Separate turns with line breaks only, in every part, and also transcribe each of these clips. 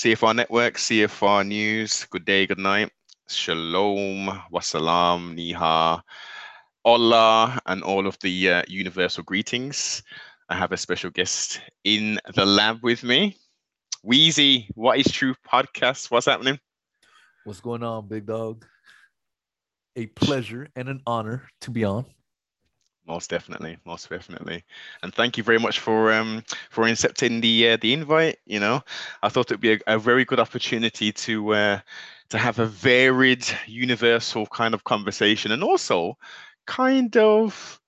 CFR Network, CFR News. Good day, good night. Shalom, wassalam, niha, Allah, and all of the uh, universal greetings. I have a special guest in the lab with me. Wheezy, What is True podcast? What's happening?
What's going on, big dog? A pleasure and an honor to be on.
Most definitely, most definitely, and thank you very much for um for accepting the uh, the invite. You know, I thought it'd be a, a very good opportunity to uh, to have a varied, universal kind of conversation, and also kind of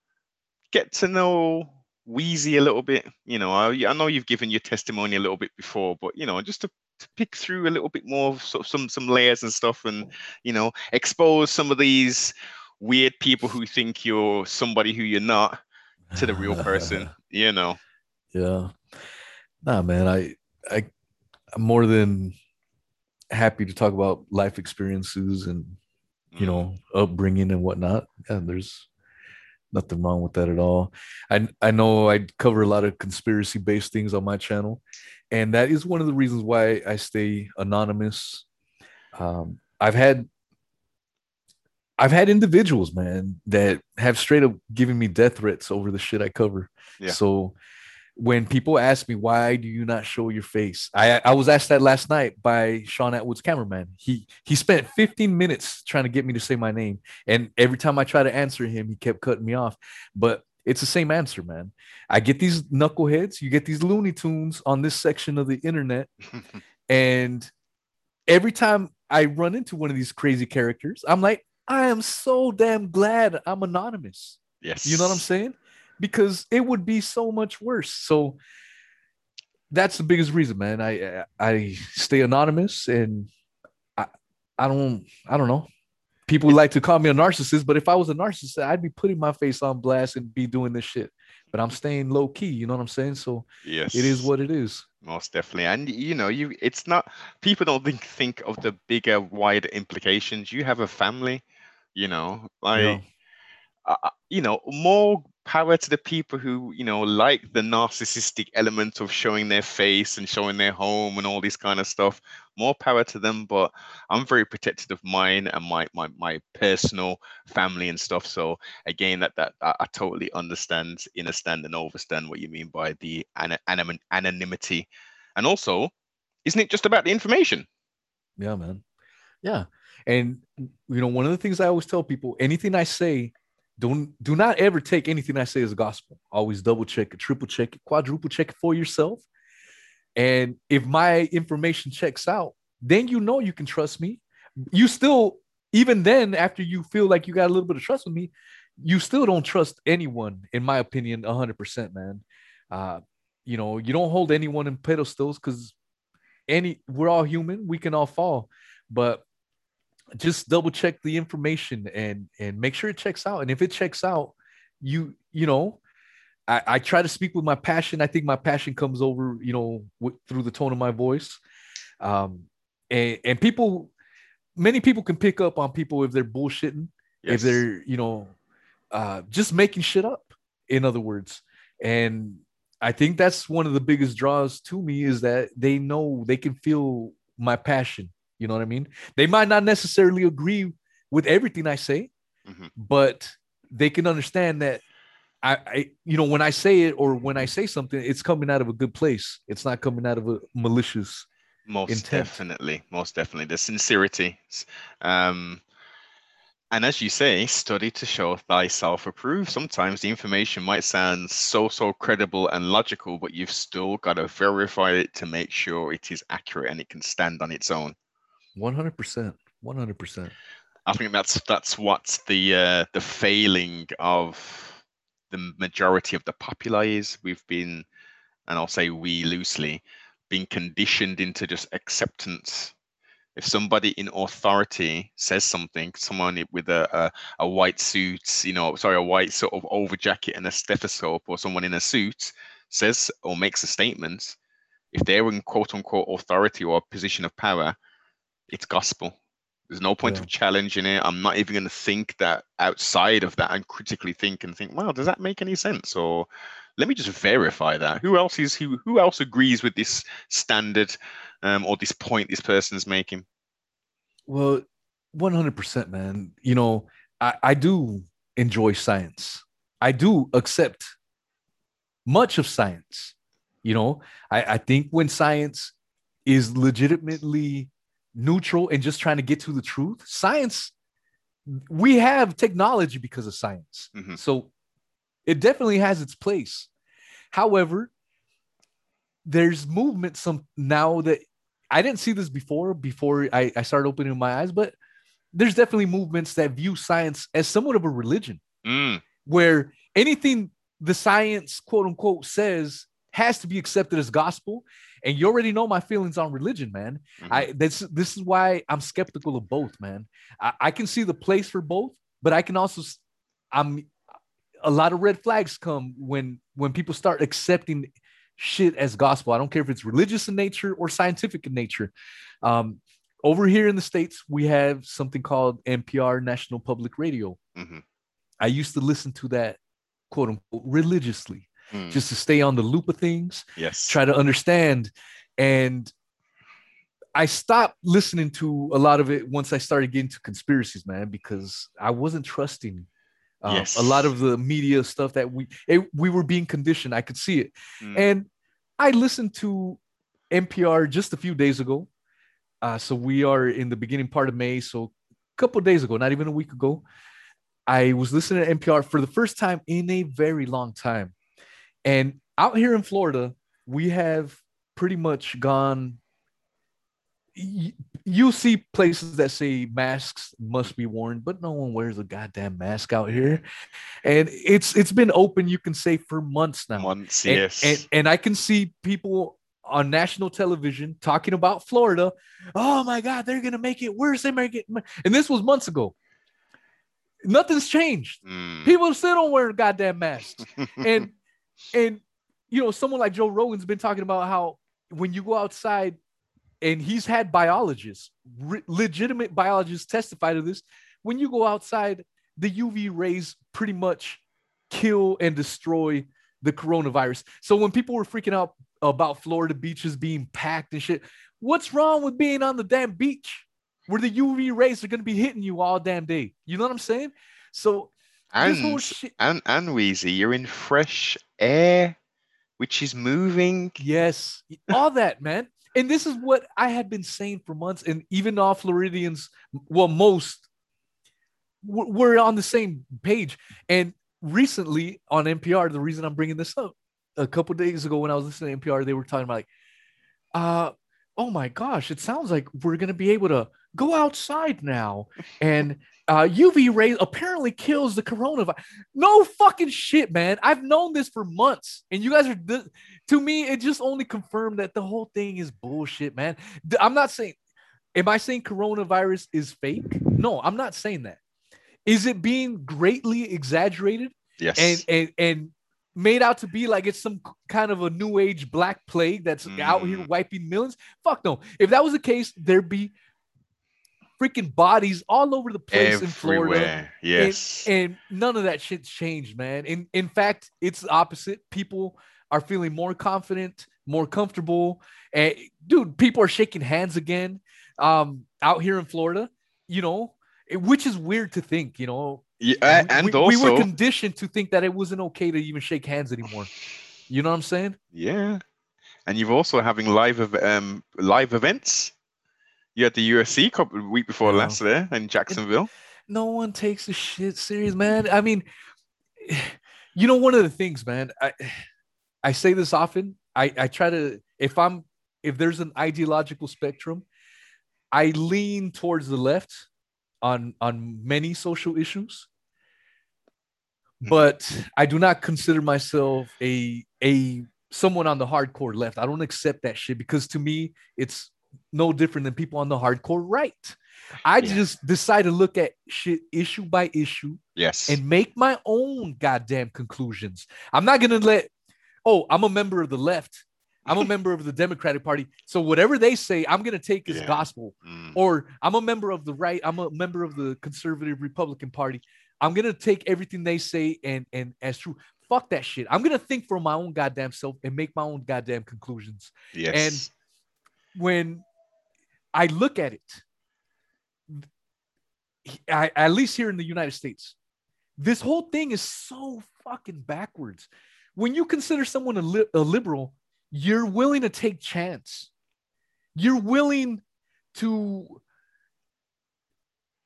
get to know Wheezy a little bit. You know, I, I know you've given your testimony a little bit before, but you know, just to, to pick through a little bit more of sort of some some layers and stuff, and you know, expose some of these weird people who think you're somebody who you're not to the real person. you know.
Yeah. Nah, man. I I I'm more than happy to talk about life experiences and you know mm. upbringing and whatnot. Yeah, there's nothing wrong with that at all. I I know I cover a lot of conspiracy based things on my channel, and that is one of the reasons why I stay anonymous. Um, I've had I've had individuals, man, that have straight up given me death threats over the shit I cover. Yeah. So when people ask me why do you not show your face i i was asked that last night by shaun attwood's cameraman he he spent 15 minutes trying to get me to say my name and every time i try to answer him he kept cutting me off but it's the same answer man i get these knuckleheads you get these looney tunes on this section of the internet and every time i run into one of these crazy characters i'm like i am so damn glad i'm anonymous
yes
you know what i'm saying because it would be so much worse. So that's the biggest reason, man. I I stay anonymous and I I don't I don't know. People like to call me a narcissist, but if I was a narcissist, I'd be putting my face on blast and be doing this shit. But I'm staying low key, you know what I'm saying? So
yes,
it is what it is.
Most definitely, and you know, you it's not people don't think think of the bigger, wider implications. You have a family, you know, like. Yeah. Uh, you know, more power to the people who you know like the narcissistic element of showing their face and showing their home and all this kind of stuff. More power to them but i'm very protective of mine and my my, my personal family and stuff. So again that that i, I totally understand understand and understand what you mean by the an, an, anonymity. And also isn't it just about the information?
Yeah man. Yeah and you know one of the things i always tell people anything i say don't do not ever take anything I say as gospel. Always double check it, triple check it, quadruple check it for yourself. And if my information checks out, then you know you can trust me. You still, even then, after you feel like you got a little bit of trust with me, you still don't trust anyone, in my opinion, 100%, man. Uh, you know, you don't hold anyone in pedestals because any we're all human, we can all fall. But just double check the information and and make sure it checks out. And if it checks out, you you know, I, I try to speak with my passion. I think my passion comes over, you know, w- through the tone of my voice. Um, and and people, many people can pick up on people if they're bullshitting, yes. if they're you know, uh, just making shit up. In other words, and I think that's one of the biggest draws to me is that they know they can feel my passion you know what I mean? They might not necessarily agree with everything I say, mm-hmm. but they can understand that I, I, you know, when I say it or when I say something, it's coming out of a good place. It's not coming out of a malicious.
Most intent. definitely, most definitely, the sincerity. Um, and as you say, study to show thyself approved. Sometimes the information might sound so, so credible and logical, but you've still got to verify it to make sure it is accurate and it can stand on its own.
One hundred percent. One hundred percent.
I think that's that's what's the uh, the failing of the majority of the populace is. We've been, and I'll say we loosely, been conditioned into just acceptance. If somebody in authority says something, someone with a, a, a white suit, you know, sorry, a white sort of over jacket and a stethoscope, or someone in a suit says or makes a statement, if they're in quote unquote authority or a position of power, it's gospel. There's no point yeah. of challenging it. I'm not even going to think that outside of that and critically think and think, well, does that make any sense? Or, let me just verify that. Who else is who? Who else agrees with this standard um, or this point this person's making?
Well, one hundred percent, man. You know, I, I do enjoy science. I do accept much of science. You know, I, I think when science is legitimately neutral and just trying to get to the truth, science, we have technology because of science.
Mhm.
So it definitely has its place. However, there's movement some now that I didn't see this before, before I, I started opening my eyes, but there's definitely movements that view science as somewhat of a religion
Mm,
where anything the science quote unquote says has to be accepted as gospel. And you already know my feelings on religion man.
Mhm.
i this this is why i'm skeptical of both man. I, I can see the place for both but i can also I'm a lot of red flags come when when people start accepting shit as gospel. I don't care if it's religious in nature or scientific in nature. Um over here in the states we have something called npr national public radio.
Mhm.
I used to listen to that quote unquote religiously
Mm,
just to stay on the loop of things,
yes.
try to understand. And I stopped listening to a lot of it once I started getting to conspiracies, man, because I wasn't trusting um,
Yes.
a lot of the media stuff that we it, we were being conditioned. I could see it,
Mm,
and I listened to NPR just a few days ago. Uh, so we are in the beginning part of May. So a couple of days ago, not even a week ago, I was listening to NPR for the first time in a very long time. And out here in Florida, we have pretty much gone. You see places that say masks must be worn, but no one wears a goddamn mask out here. And it's it's been open, you can say, for months now.
months.
And,
yes.
and, and I can see people on national television talking about Florida. Oh my God, they're gonna make it worse. They make it, and this was months ago. Nothing's changed.
Mm.
People still don't wear goddamn masks. And and you know, someone like Joe Rogan's been talking about how when you go outside, and he's had biologists, re- legitimate biologists testify to this. When you go outside, the UV rays pretty much kill and destroy the coronavirus. So when people were freaking out about Florida beaches being packed and shit, what's wrong with being on the damn beach where the UV rays are going to be hitting you all damn day? You know what I'm saying? So
and and and Wheezy, you're in fresh air, which is moving.
Yes, all that, man. And this is what I had been saying for months. And even all Floridians, well, most were on the same page. And recently on NPR, the reason I'm bringing this up, a couple days ago when I was listening to NPR, they were talking about like, uh, oh my gosh, it sounds like we're gonna be able to go outside now, and uh, UV rays apparently kills the coronavirus. No fucking shit, man. I've known this for months, and you guys are. th- to me, it just only confirmed that the whole thing is bullshit, man. I'm not saying. Am I saying coronavirus is fake? No, I'm not saying that. Is it being greatly exaggerated?
Yes.
and and and made out to be like it's some kind of a new age black plague that's out here
Mm.
wiping millions. Fuck no. If that was the case, there'd be freaking bodies all over the place in Florida.
Yes.
And none of that shit's changed, man. In in fact, it's the opposite. People are feeling more confident, more comfortable. And dude, people are shaking hands again. Um, out here in Florida, you know, which is weird to think, you know,
yeah, and
we,
also,
we were conditioned to think that it wasn't okay to even shake hands anymore. You know what I'm saying?
yeah, and you've also having live um live events. You had the UFC couple week before last there in Jacksonville.
No one takes the shit serious, man. I mean, you know, one of the things, man, I I say this often. I, I try to if I'm if there's an ideological spectrum, I lean towards the left on on many social issues. Hmm. But I do not consider myself a a someone on the hardcore left. I don't accept that shit because to me it's no different than people on the hardcore right. I
Yeah.
just decide to look at shit issue by issue
Yes.
and make my own goddamn conclusions. I'm not gonna let, oh, I'm a member of the left. I'm a member of the Democratic Party. So whatever they say, I'm gonna take as
Yeah.
gospel.
Mm,
Or I'm a member of the right, I'm a member of the conservative Republican Party. I'm gonna take everything they say and and as true. fuck that shit. I'm gonna think for my own goddamn self and make my own goddamn conclusions.
Yes.
And when I look at it, I, at least here in the United States, this whole thing is so fucking backwards. When you consider someone a, li- a liberal, you're willing to take chance. You're willing to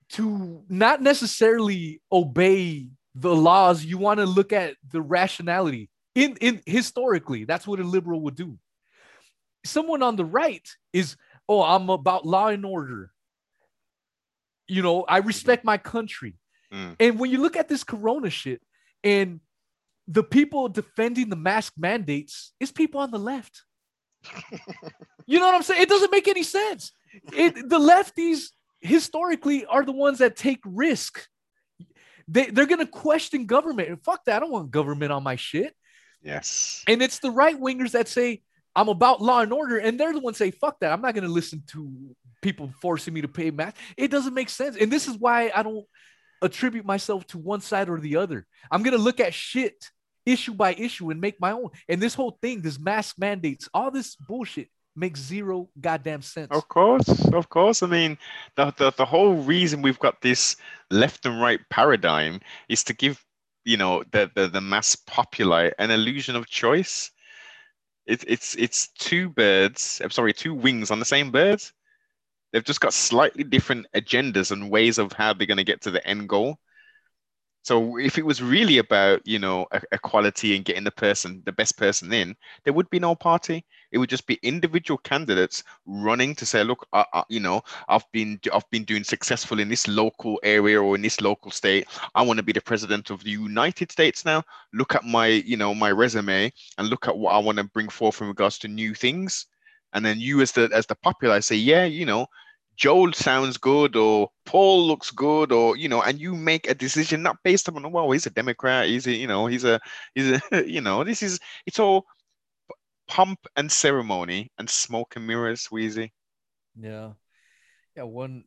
to not necessarily obey the laws. You want to look at the rationality. In in historically, that's what a liberal would do. Someone on the right is, oh, I'm about law and order. You know, I respect my country.
Mm.
And when you look at this corona shit and the people defending the mask mandates is people on the left. you know what I'm saying? It doesn't make any sense. It, the lefties historically are the ones that take risk. They, they're going to question government. And fuck that. I don't want government on my shit.
Yes.
And it's the right wingers that say, I'm about law and order. And they're the ones say, fuck that. I'm not going to listen to people forcing me to pay mask. It doesn't make sense. And this is why I don't attribute myself to one side or the other. I'm going to look at shit issue by issue and make my own. And this whole thing, this mask mandates, all this bullshit makes zero goddamn sense.
Of course, of course. I mean, the, the the whole reason we've got this left and right paradigm is to give you know the the, the mass populace an illusion of choice. It's it's it's two birds. I'm sorry, two wings on the same bird. They've just got slightly different agendas and ways of how they're going to get to the end goal. So if it was really about you know equality and getting the person, the best person in, there would be no party. It would just be individual candidates running to say, look, I, I, you know, I've been I've been doing successful in this local area or in this local state. I want to be the president of the United States now. Look at my you know my resume and look at what I want to bring forth in regards to new things. And then you as the as the popular say, yeah, you know, Joel sounds good or Paul looks good or you know, and you make a decision not based on well, he's a Democrat, he's a you know, he's a he's a you know, this is it's all pomp and ceremony and smoke and mirrors, Wheezy.
Yeah. Yeah, one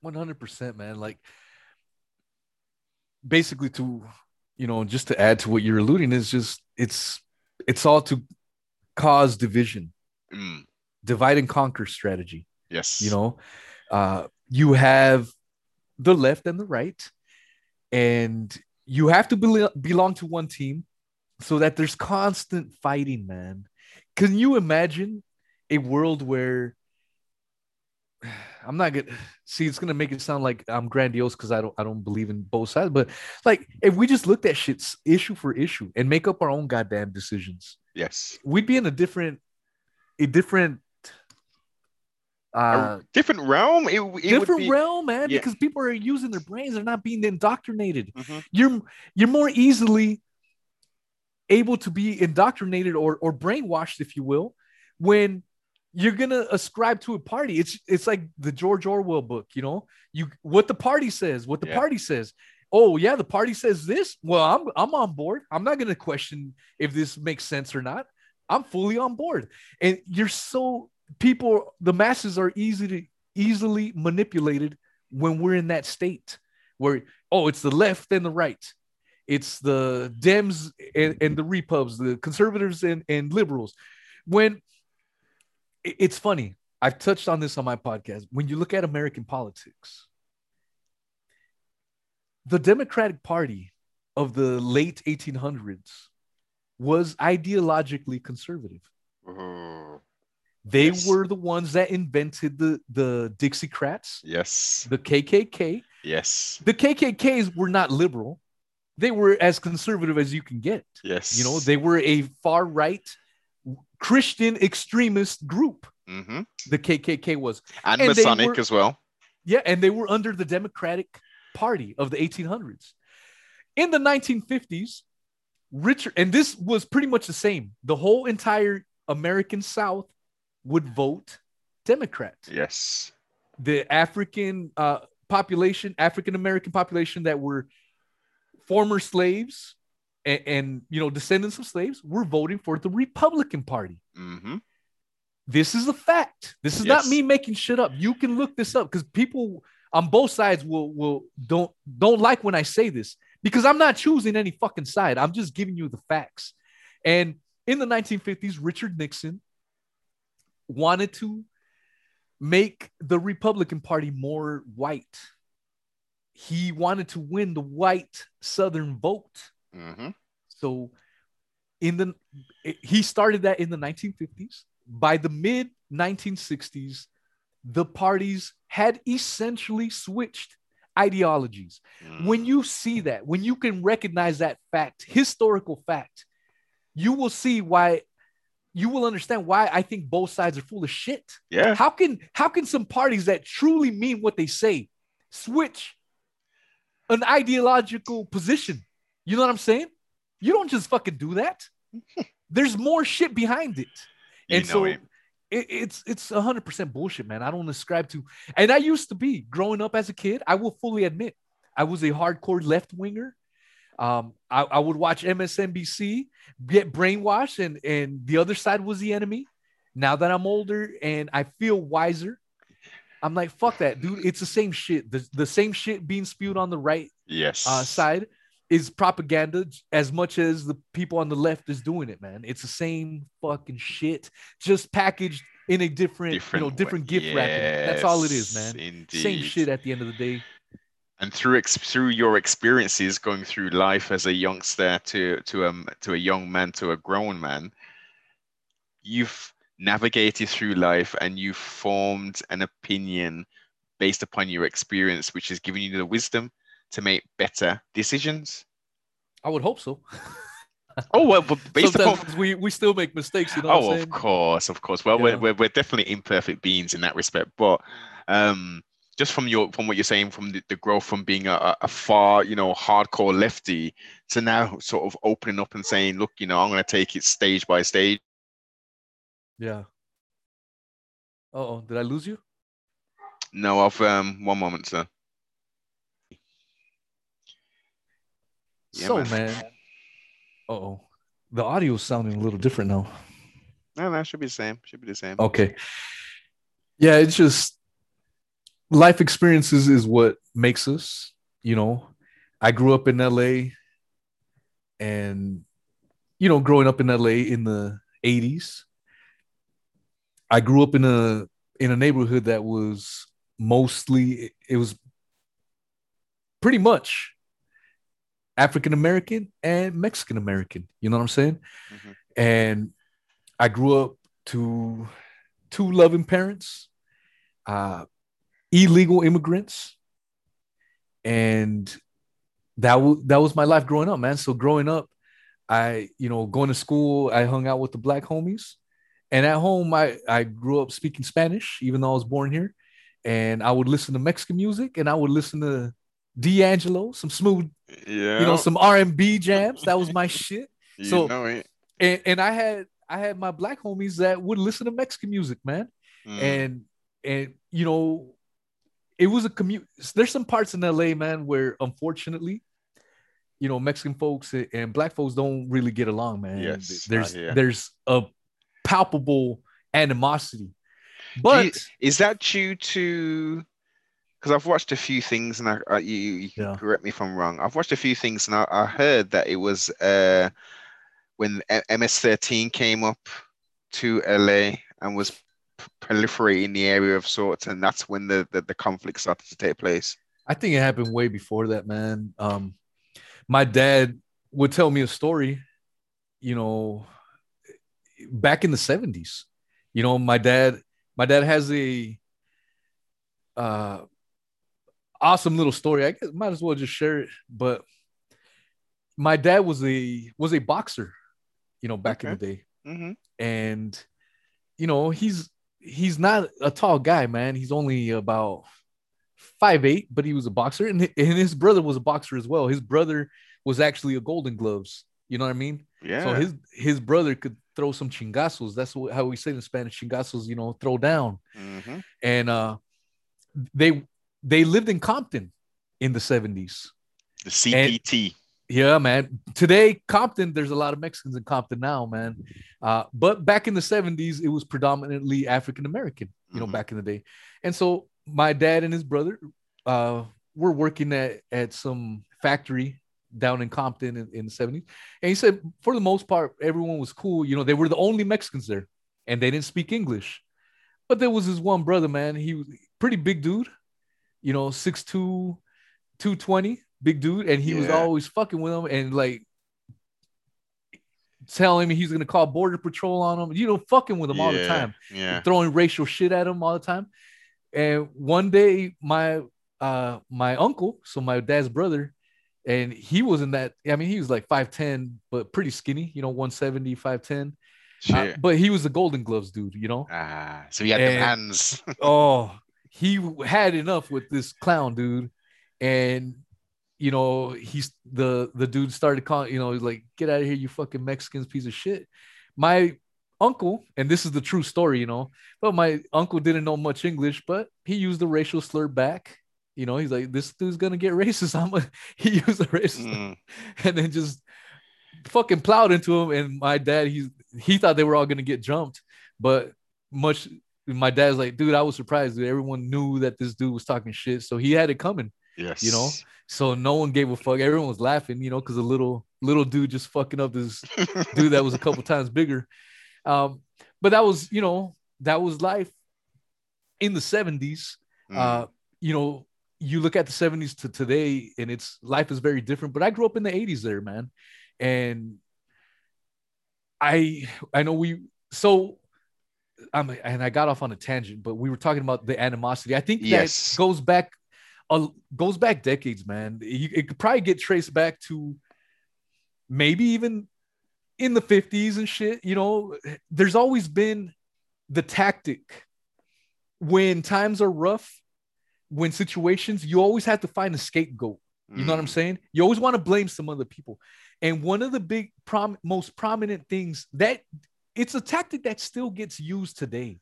one hundred percent, man. Like basically to you know, just to add to what you're alluding is just it's it's all to cause division.
Mm,
Divide and conquer strategy.
yes.
you know uh you have the left and the right and you have to bel- belong to one team so that there's constant fighting man can you imagine a world where i'm not gonna see it's gonna make it sound like i'm grandiose because i don't i don't believe in both sides but like if we just looked at shit issue for issue and make up our own goddamn decisions
yes.
we'd be in a different a different uh
a different realm. It, it would
different
be,
realm, man,
yeah.
because people are using their brains. They're not being indoctrinated.
Mhm.
You're you're more easily able to be indoctrinated or or brainwashed, if you will, when you're gonna ascribe to a party. It's it's like the George Orwell book, you know. You what the party says, what the
Yeah.
party says. Oh yeah, the party says this. Well, I'm I'm on board. I'm not gonna question if this makes sense or not. I'm fully on board. And you're so people, the masses are easy to easily manipulated when we're in that state where oh, it's the left and the right. It's the Dems and, and the Repubs, the conservatives and, and liberals. When it's funny, I've touched on this on my podcast. When you look at American politics, the Democratic Party of the late 1800s was ideologically conservative.
Ooh,
They
Yes.
were the ones that invented the the Dixiecrats,
yes.
the KKK.
Yes.
The KKKs were not liberal; they were as conservative as you can get.
Yes.
You know, they were a far right Christian extremist group.
hmm
The KKK was,
And,
And
Masonic
were-
as well.
yeah, and they were under the Democratic Party of the 1800s. In the 1950s, Richard, and this was pretty much the same. The whole entire American South would vote Democrat.
Yes.
The African uh, population, African American population that were former slaves and, and you know descendants of slaves, were voting for the Republican Party.
hmm
This is a fact. This is not me making shit up. You can look this up because people on both sides will will don't don't like when I say this because I'm not choosing any fucking side. I'm just giving you the facts. And in the 1950s, Richard Nixon wanted to make the Republican Party more white. He wanted to win the white Southern vote.
Mm-hmm.
So in the he started that in the 1950s. By the mid 1960s, the parties had essentially switched ideologies.
Mm.
When you see that, when you can recognize that fact, historical fact, you will see why you will understand why I think both sides are full of shit.
Yeah.
How can how can some parties that truly mean what they say switch an ideological position? You know what I'm saying? You don't just fucking do that. There's more shit behind it.
You
and
know
so
it.
it, it's it's hundred percent bullshit, man. I don't ascribe to, and I used to be growing up as a kid. I will fully admit, I was a hardcore left winger. Um, I, I would watch MSNBC, get brainwashed, and and the other side was the enemy. Now that I'm older and I feel wiser, I'm like, fuck that, dude. It's the same shit. The, the same shit being spewed on the right
Yes.
uh, side is propaganda as much as the people on the left is doing it, man. It's the same fucking shit, just packaged in a different, you know, different gift wrapping. That's all it is, man.
Indeed.
Same shit at the end of the day.
and through ex- through your experiences going through life as a youngster to to a to a young man to a grown man you've navigated through life and you've formed an opinion based upon your experience which has given you the wisdom to make better decisions
I would hope so.
oh well but based upon
we, we still make mistakes, you know
oh of course of course well
Yeah.
we're, we're, we're definitely imperfect beings in that respect but um just from your from what you're saying from the, the growth from being a- a far you know hardcore lefty to now sort of opening up and saying look you know i'm going to take it stage by stage
Yeah. Oh, did I lose you?
no of um one moment sir Yeah,
so,
man.
man. Oh, the audio is sounding a little different now.
no no should be the same should be the same
Okay. Yeah, it's just life experiences is what makes us, you know. I grew up in LA and you know, growing up in LA in the 80s, I grew up in a in a neighborhood that was mostly it was pretty much African American and Mexican American. You know what I'm saying?
Mhm.
And I grew up to two loving parents, uh, illegal immigrants, and that was that was my life growing up, man. So growing up, I you know going to school, I hung out with the black homies, and at home, I I grew up speaking Spanish, even though I was born here, and I would listen to Mexican music, and I would listen to D'Angelo, some smooth,
yeah
you know, some R and B jams. That was my shit
you
so- and, and I had I had my black homies that would listen to Mexican music, man.
Mm.
And and you know, it was a commute. There's some parts in LA, man, where unfortunately, you know, Mexican folks and black folks don't really get along, man.
Yes,
there's there's a palpable animosity. But
you- is that due to because I've watched a few things and I, uh, you, you can
Yeah.
correct me if I'm wrong. I've watched a few things and I, I heard that it was uh, when MS13 came up to LA and was p- proliferating the area of sorts, and that's when the, the, the conflict started to take place.
I think it happened way before that, man. Um, my dad would tell me a story, you know, back in the 70s. You know, my dad, my dad has a uh awesome little story. I guess might as well just share it. But my dad was a was a boxer, you know, back in the day
hmm
and you know he's he's not a tall guy man he's only about five eight but he was a boxer and, and his brother was a boxer as well his brother was actually a golden gloves you know what i mean
Yeah.
so his his brother could throw some chingazos that's how we say in spanish chingazos you know throw down
hmm
and uh they they lived in compton in the 70s
The CPT.
yeah, man. Today, Compton, there's a lot of Mexicans in Compton now, man. Uh, but back in the 70s, it was predominantly African American, you know,
Mhm.
back in the day. And so my dad and his brother uh, were working at, at some factory down in Compton in, in the 70s. And he said, for the most part, everyone was cool. You know, they were the only Mexicans there and they didn't speak English. But there was this one brother, man. He was pretty big dude, you know, 6'2, 220, big dude. And he was always fucking with him and like telling me he's gonna call border patrol on him, you know, fucking with him all the time
Yeah.
throwing racial shit at him all the time. And one day, my uh my uncle, so my dad's brother, and he was in that. I mean, he was like five ten, but pretty skinny, you know, 170, 5'10. Uh, but he was the Golden Gloves dude, you know.
ah, so he had the
and-
hands.
oh, he had enough with this clown dude, and you know he's the the dude started calling, you know, he's like, "Get out of here, you fucking Mexicans, piece of shit." My uncle, and this is the true story, you know, but my uncle didn't know much English, but he used the racial slur back. You know, he's like, "This dude's gonna get racist." I'm a, he used the racist
Mm,
and then just fucking plowed into him. And my dad, he he thought they were all gonna get jumped, but much. My dad's like, dude, I was surprised. Dude. Everyone knew that this dude was talking shit, so he had it coming.
yes.
You know? So no one gave a fuck. Everyone was laughing, you know, because a little little dude just fucking up this dude that was a couple times bigger. Um, but that was, you know, that was life in the 70s.
Mm,
Uh, you know, you look at the 70s to today and it's life is very different, but I grew up in the 80s there, man. And I I know we so I'm and I got off on a tangent, but we were talking about the animosity. I think that goes back uh, goes back decades, man. You, it could probably get traced back to maybe even in the 50s and shit. You know, there's always been the tactic when times are rough, when situations, you always have to find a scapegoat. You know what I'm
mm,
saying? You always want to blame some other people. And one of the big prom- most prominent things that it's a tactic that still gets used today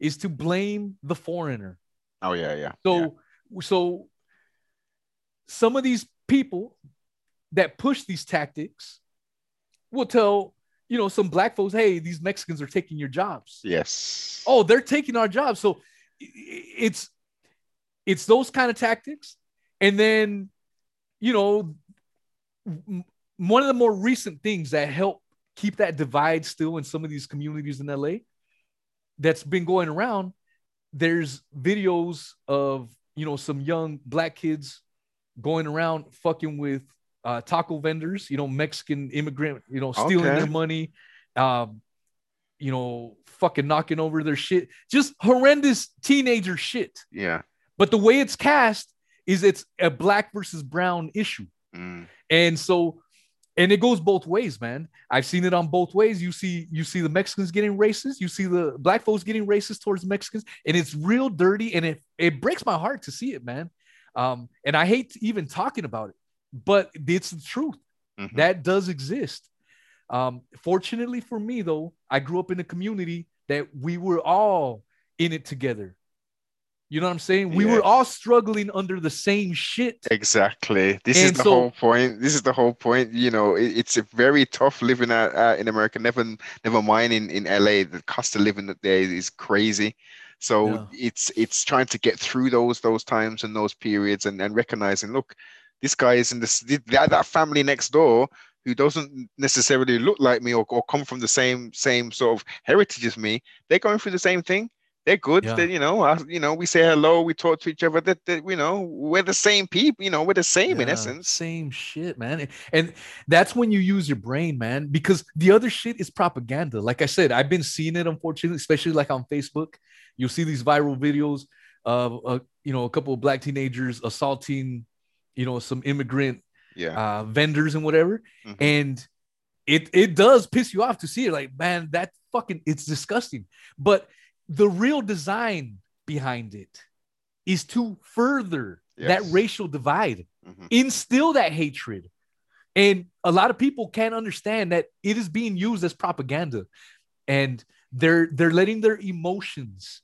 is to blame the foreigner.
Oh yeah, yeah.
So so some of these people that push these tactics will tell, you know, some black folks, hey, these Mexicans are taking your jobs.
Yes.
oh they're taking our jobs so it's it's those kind of tactics and then you know one of the more recent things that help keep that divide still in some of these communities in LA that's been going around there's videos of you know some young black kids going around fucking with uh, taco vendors you know Mexican immigrant you know stealing
Okay.
their money um you know fucking knocking over their shit just horrendous teenager shit
Yeah.
But the way it's cast is it's a black versus brown issue.
Mm,
and so and it goes both ways man. I've seen it on both ways. You see you see the mexicans getting racist. You see the black folks getting racist towards mexicans. And it's real dirty and it it breaks my heart to see it man. Um and i hate even talking about it but it's the truth.
Mhm.
that does exist. Um fortunately for me though i grew up in a community that we were all in it together you know what i'm saying we were all struggling under the same shit
Exactly. This is the
so-
whole point. This is the whole point. You know, it, it's a very tough living out, out in America. Never, never mind in, in LA. The cost of living there is crazy. So
Yeah.
it's it's trying to get through those those times and those periods and, and recognizing, look, this guy is in this that, that family next door who doesn't necessarily look like me or, or come from the same same sort of heritage as me. They're going through the same thing. They're good.
Yeah.
They, you know, you know, we say hello, we talk to each other. That, that you know, we're the same people. You know, we're the same in essence.
Same shit, man. And that's when you use your brain, man, because the other shit is propaganda. Like I said, I've been seeing it, unfortunately, especially like on Facebook. You'll see these viral videos of, uh, you know, a couple of black teenagers assaulting, you know, some immigrant
Yeah.
uh, vendors and whatever.
Mhm.
And it it does piss you off to see it. Like, man, that fucking it's disgusting. But the real design behind it is to further that racial divide
Mhm.
instill that hatred. And a lot of people can't understand that it is being used as propaganda. And they're they're letting their emotions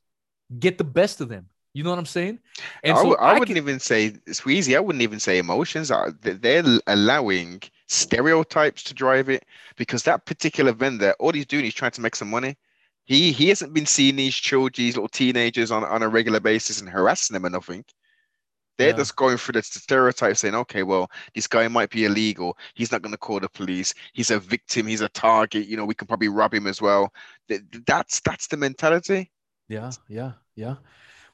get the best of them. You know what I'm saying? And
I,
so
I
I
wouldn't
can-
even say Wheezy. I wouldn't even say emotions. Th- They're allowing stereotypes to drive it because that particular vendor, all he's doing is trying to make some money. He he hasn't been seeing these children, these little teenagers on, on a regular basis and harassing them or nothing. They're
Yeah.
just going through the stereotype saying, okay, well, this guy might be illegal. He's not going to call the police. He's a victim. He's a target. You know, we can probably rob him as well. That's that's the mentality.
Yeah, yeah, yeah.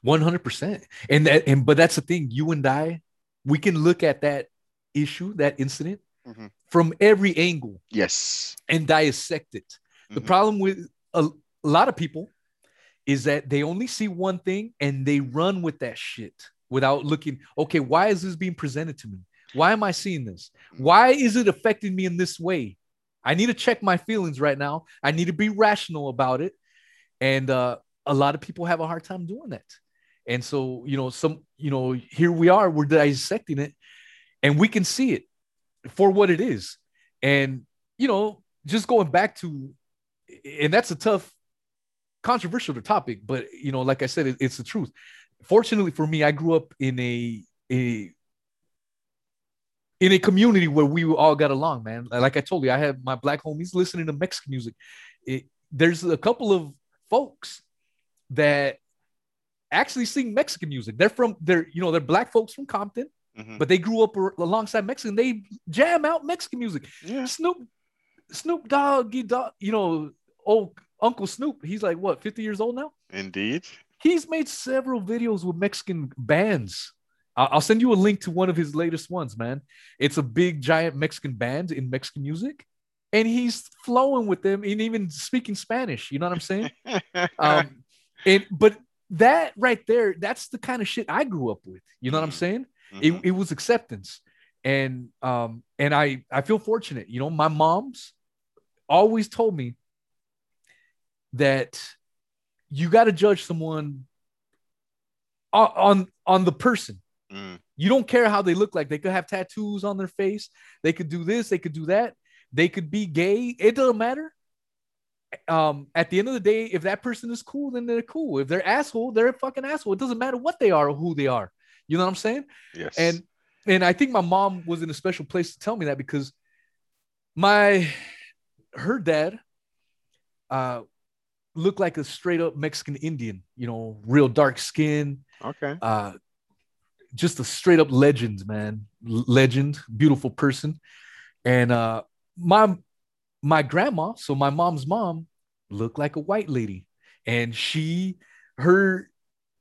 100%. And that and but that's the thing, you and I, we can look at that issue, that incident
Mhm.
from every angle
Yes.
and dissect it. The
Mhm.
problem with a, a lot of people is that they only see one thing and they run with that shit without looking, okay, why is this being presented to me? Why am I seeing this? Why is it affecting me in this way? I need to check my feelings right now. I need to be rational about it. And uh, a lot of people have a hard time doing that. And so, you know, some, you know, here we are, we're dissecting it and we can see it for what it is. And, you know, just going back to, and that's a tough, controversial the topic, but, you know, like I said, it, it's the truth. Fortunately for me, I grew up in a, a, in a community where we all got along, man. Like I told you, I have my black homies listening to Mexican music. It, there's a couple of folks that actually sing Mexican music. They're from they're you know they're black folks from Compton,
Mhm.
but they grew up alongside Mexican. They jam out Mexican music.
Yeah.
Snoop Snoop Doggy Dogg, you know, old Uncle Snoop. He's like what 50 years old now.
Indeed.
He's made several videos with Mexican bands. I'll send you a link to one of his latest ones, man. It's a big, giant Mexican band in Mexican music, and he's flowing with them and even speaking Spanish. You know what I'm saying? um, and but that right there, that's the kind of shit I grew up with. You know what I'm
Mhm.
saying?
Mhm.
It, it was acceptance, and um, and I I feel fortunate. You know, my mom's always told me that you got to judge someone on, on on the person.
Mm.
You don't care how they look like. They could have tattoos on their face. They could do this. They could do that. They could be gay. It doesn't matter. Um, at the end of the day, if that person is cool, then they're cool. If they're asshole, they're a fucking asshole. It doesn't matter what they are or who they are. You know what I'm saying?
Yes.
And and I think my mom was in a special place to tell me that because my her dad uh looked like a straight up Mexican Indian, you know, real dark skin,
okay.
uh just a straight up legend man legend beautiful person and uh my my grandma so my mom's mom looked like a white lady and she her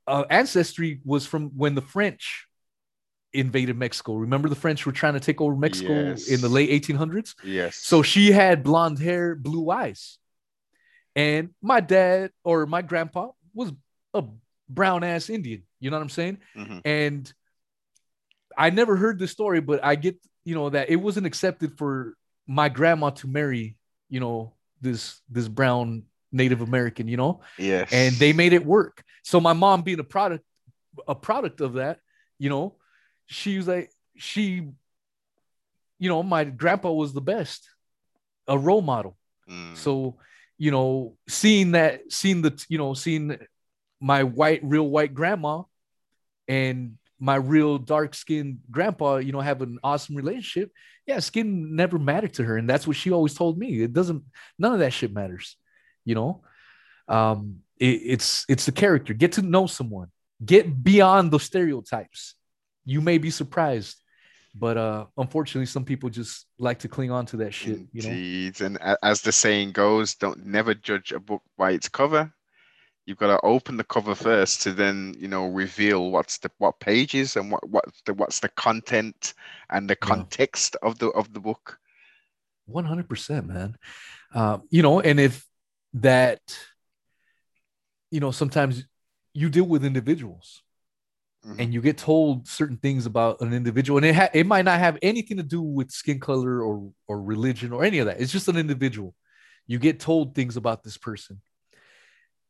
uh, ancestry was from when the french invaded mexico remember the french were trying to take over mexico
Yes.
in the late 1800s
Yes.
so she had blonde hair, blue eyes. And my dad or my grandpa was a brown ass Indian. You know what I'm saying?
Mhm.
And I never heard the story, but I get, you know, that it wasn't accepted for my grandma to marry, you know, this this brown Native American, you know,
yes.
and they made it work. So my mom being a product a product of that, you know, she was like she you know, my grandpa was the best, a role model.
Mm.
So, you know, seeing that, seeing the, you know, seeing my white, real white grandma and my real dark skinned grandpa, you know, have an awesome relationship. Yeah, skin never mattered to her. And that's what she always told me. It doesn't, none of that shit matters, you know? Um, it, it's it's the character. Get to know someone. Get beyond the stereotypes. You may be surprised, but uh, unfortunately, some people just like to cling on to that shit. You know,
And as the saying goes, don't never judge a book by its cover. You've got to open the cover first to then, you know, reveal what's the what pages and what what's the what's the content and the
Yeah.
context of the of the book.
one hundred percent, man. Uh, you know, and if that, you know, sometimes you deal with individuals
Mhm.
and you get told certain things about an individual, and it ha- it might not have anything to do with skin color or or religion or any of that. It's just an individual. You get told things about this person,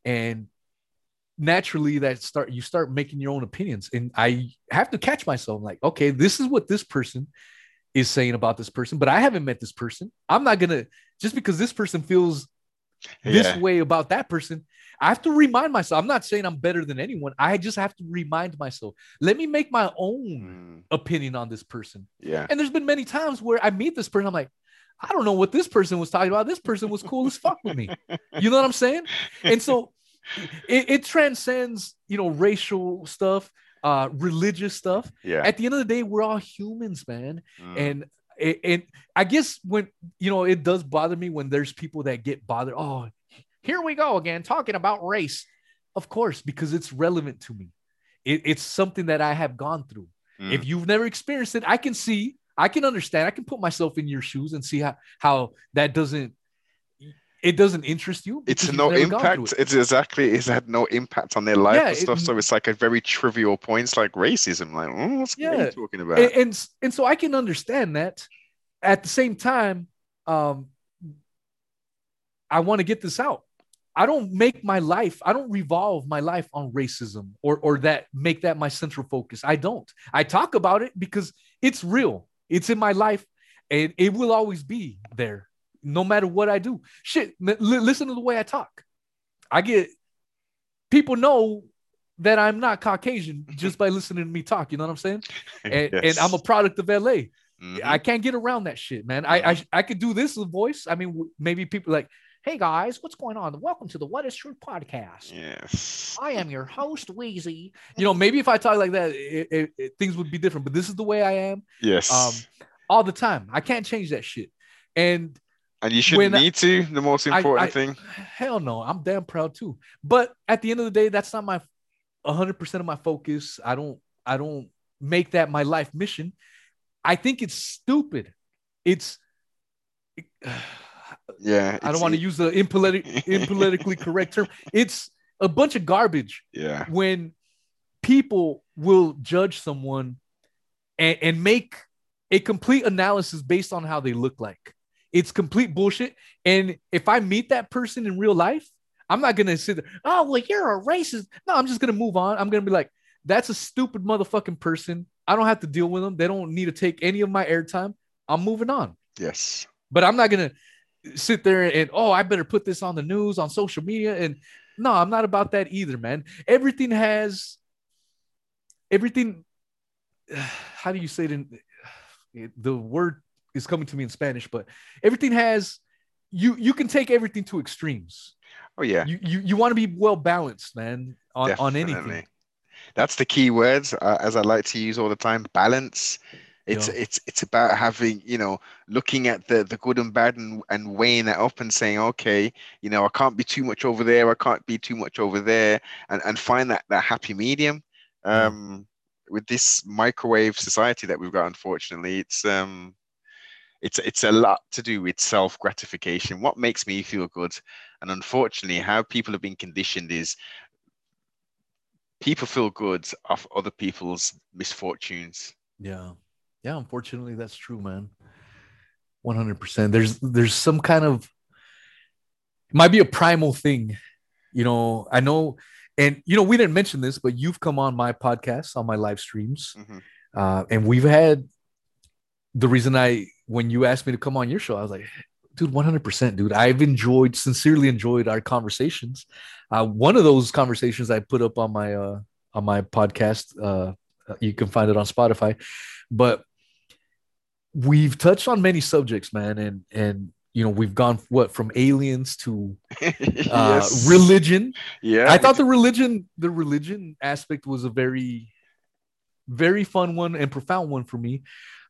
and naturally that start you start making your own opinions. And I have to catch myself like, okay, this is what this person is saying about this person, but I haven't met this person. I'm not gonna just because this person feels this way about that person. I have to remind myself. I'm not saying I'm better than anyone. I just have to remind myself. Let me make my own
Mm,
opinion on this person.
yeah.
And there's been many times where I meet this person. I'm like, I don't know what this person was talking about. This person was cool as fuck with me. You know what I'm saying? And so it, it transcends, you know, racial stuff. uh, religious stuff.
Yeah.
At the end of the day, we're all humans, man.
Mm.
And it, and I guess when you know it does bother me when there's people that get bothered. Oh, here we go again talking about race. Of course, because it's relevant to me. It, it's something that I have gone through.
Mm.
If you've never experienced it, I can see, I can understand, I can put myself in your shoes and see how how that doesn't it doesn't interest you.
it's no
never gone through
impact.
it.
It's exactly. It's had no impact on their life
Yeah,
and stuff.
it-
so it's like a very trivial points like racism. Like, oh, what's what are
Yeah.
you talking about?
and, and and so I can understand that. At the same time, um, I want to get this out. I don't make my life. I don't revolve my life on racism or or that make that my central focus. I don't. I talk about it because it's real. It's in my life, and it will always be there, no matter what I do. Shit, li- listen to the way I talk. I get people know that I'm not Caucasian just by listening to me talk. You know what I'm saying? and, and I'm a product of LA.
Mhm.
I can't get around that shit, man. I I, I could do this with voice. I mean, maybe people like, hey guys, what's going on? Welcome to the What Is Truth podcast.
yes.
I am your host, Wheezy. You know, maybe if I talk like that, it, it- it- things would be different. But this is the way I am
Yes.
um, all the time. I can't change that shit. And
and you shouldn't
when I-
need to. The most important
I-
thing.
hell no, I'm damn proud too. But at the end of the day, that's not my 100% of my focus. I don't I don't make that my life mission. I think it's stupid. It's
Yeah.
I don't want to use the impolitic, impolitically correct term. It's a bunch of garbage
Yeah.
when people will judge someone and, and make a complete analysis based on how they look like. It's complete bullshit. And if I meet that person in real life, I'm not gonna sit there, oh well, you're a racist. No, I'm just gonna move on. I'm gonna be like, that's a stupid motherfucking person. I don't have to deal with them. They don't need to take any of my airtime. I'm moving on.
Yes.
But I'm not gonna sit there and oh, I better put this on the news on social media. And no, I'm not about that either, man. Everything has everything. How do you say it in the word is coming to me in Spanish, but everything has you you can take everything to extremes.
Oh yeah.
You you, you want to be well balanced, man, on, on anything.
That's the key words, uh, as I like to use all the time. Balance. It's
Yeah.
it's it's about having you know looking at the the good and bad and, and weighing it up and saying okay you know I can't be too much over there I can't be too much over there and and find that that happy medium.
Yeah.
Um, with this microwave society that we've got, unfortunately, it's um it's it's a lot to do with self gratification. What makes me feel good, and unfortunately, how people have been conditioned is people feel good off other people's misfortunes.
Yeah. Yeah, unfortunately that's true, man. 100%. There's there's some kind of it might be a primal thing. You know, I know and you know we didn't mention this, but you've come on my podcast on my live streams.
Mhm.
Uh and we've had the reason I when you asked me to come on your show, I was like, dude, 100%, dude. I've enjoyed sincerely enjoyed our conversations. Uh one of those conversations I put up on my uh on my podcast uh you can find it on Spotify. But we've touched on many subjects, man, and and you know we've gone what from aliens to uh,
yes.
religion.
Yeah.
I thought the religion the religion aspect was a very very fun one and profound one for me.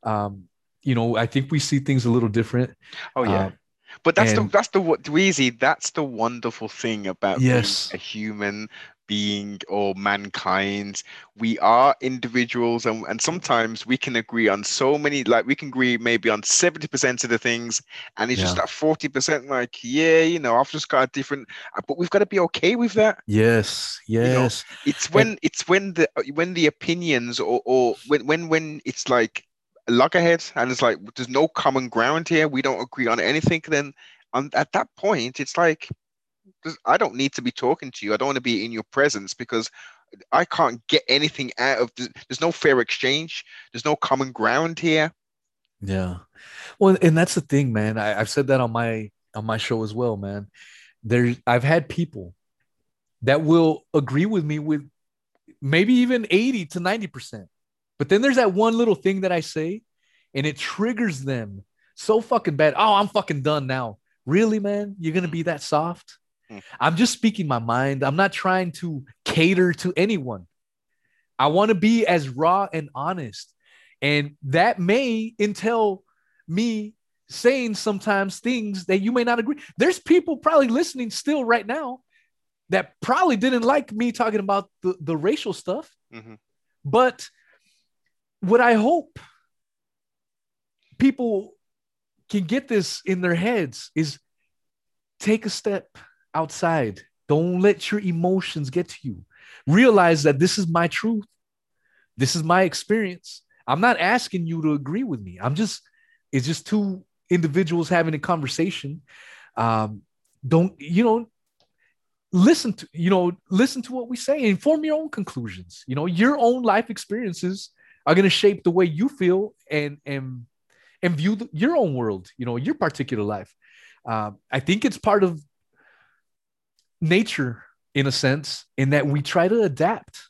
Um, you know, I think we see things a little different.
Oh yeah.
Uh,
but that's the that's the what Wheezy, that's the wonderful thing about
Yes.
a human being or mankind. We are individuals and, and sometimes we can agree on so many like we can agree maybe on 70% of the things and it's just
Yeah.
that 40% like, yeah, you know, I've just got a different uh, but we've got to be okay with that.
Yes,
know,
yes,
It's when it's when the when the opinions or or when when when it's like a loggerhead and it's like there's no common ground here. We don't agree on anything. Then on at that point, it's like I don't need to be talking to you. I don't want to be in your presence because I can't get anything out of. There's, no fair exchange. There's no common ground here.
yeah. Well, and that's the thing, man. I, I've said that on my on my show as well, man. There's I've had people that will agree with me with maybe even 80 to 90 percent. But then there's that one little thing that I say, and it triggers them so fucking bad. Oh, I'm fucking done now. Really, man? You're gonna be that soft?
Hmm.
I'm just speaking my mind. I'm not trying to cater to anyone. I want to be as raw and honest. And that may entail me saying sometimes things that you may not agree. There's people probably listening still right now that probably didn't like me talking about the, the racial stuff.
Mm-hmm.
But what I hope people can get this in their heads is take a step outside. Don't let your emotions get to you. Realize that this is my truth. This is my experience. I'm not asking you to agree with me. I'm just, it's just two individuals having a conversation. Um, don't, you know, listen to, you know, listen to what we say and form your own conclusions. You know, your own life experiences are going to shape the way you feel and, and, and view the, your own world, you know, your particular life. Um, I think it's part of nature in a sense, in that we try to adapt.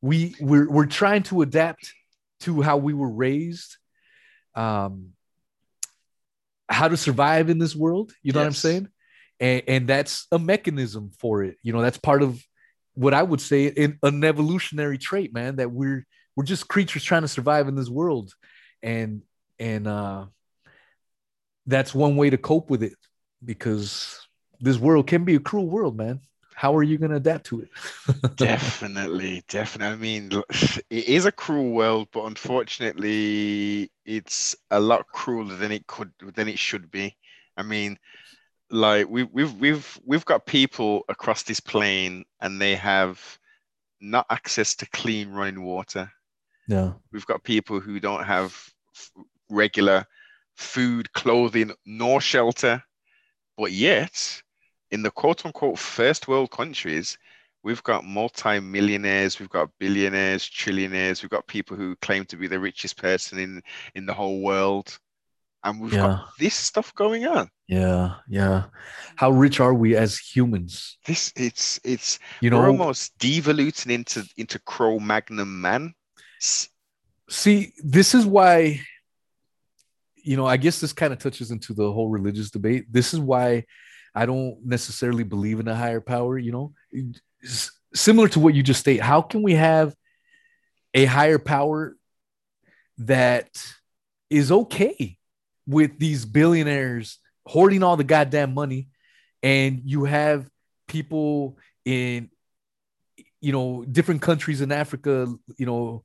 We we're, we're trying to adapt to how we were raised, um, how to survive in this world. You know yes. what I'm saying? And, and that's a mechanism for it. You know, that's part of what I would say in an evolutionary trait, man. That we're we're just creatures trying to survive in this world, and and uh, that's one way to cope with it because this world can be a cruel world, man. How are you going to adapt to it?
definitely, definitely. I mean, it is a cruel world, but unfortunately, it's a lot crueler than it could than it should be. I mean, like we, we've we've we've got people across this plane, and they have not access to clean running water.
Yeah,
we've got people who don't have regular food, clothing, nor shelter, but yet in the quote unquote first world countries, we've got multi-millionaires, we've got billionaires, trillionaires, we've got people who claim to be the richest person in in the whole world. And we've yeah. got this stuff going on.
Yeah, yeah. How rich are we as humans?
This it's it's you know almost devoluting into into Cro-Magnon man.
See, this is why you know, I guess this kind of touches into the whole religious debate. This is why I don't necessarily believe in a higher power, you know. similar to what you just state, how can we have a higher power that is okay with these billionaires hoarding all the goddamn money and you have people in you know different countries in Africa, you know,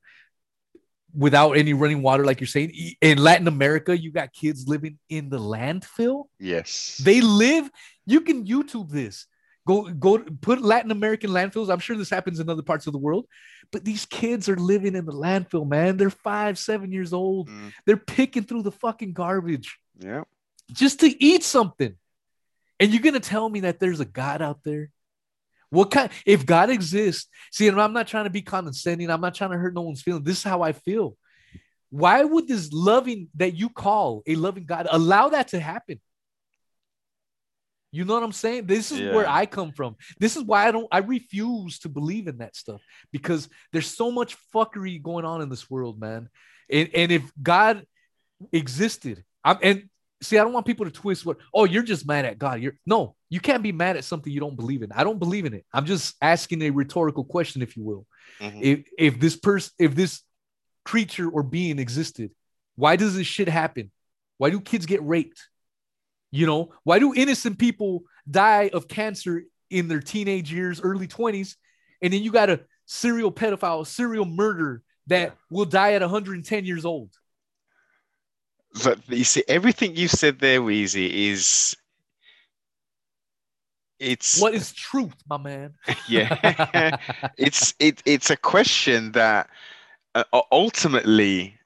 without any running water, like you're saying. In Latin America, you got kids living in the landfill.
Yes.
They live, you can YouTube this. Go go put Latin American landfills. I'm sure this happens in other parts of the world, but these kids are living in the landfill, man. They're five, seven years old. Mm. They're picking through the fucking garbage.
Yeah.
Just to eat something. And you're gonna tell me that there's a God out there what kind? If God exists, see, and I'm not trying to be condescending. I'm not trying to hurt no one's feelings. This is how I feel. Why would this loving that you call a loving God allow that to happen? You know what I'm saying? This is yeah. where I come from. This is why I don't, I refuse to believe in that stuff because there's so much fuckery going on in this world, man. And, and if God existed, I'm, and see, I don't want people to twist what, oh, you're just mad at God. You're no, you can't be mad at something you don't believe in. I don't believe in it. I'm just asking a rhetorical question, if you will. Mm-hmm. If if this person, if this creature or being existed, why does this shit happen? Why do kids get raped? You know, why do innocent people die of cancer in their teenage years, early 20s? And then you got a serial pedophile, serial murder that yeah. will die at 110 years old.
But you see, everything you said there, Wheezy, is it's
what is truth, my man.
yeah, it's it it's a question that uh, ultimately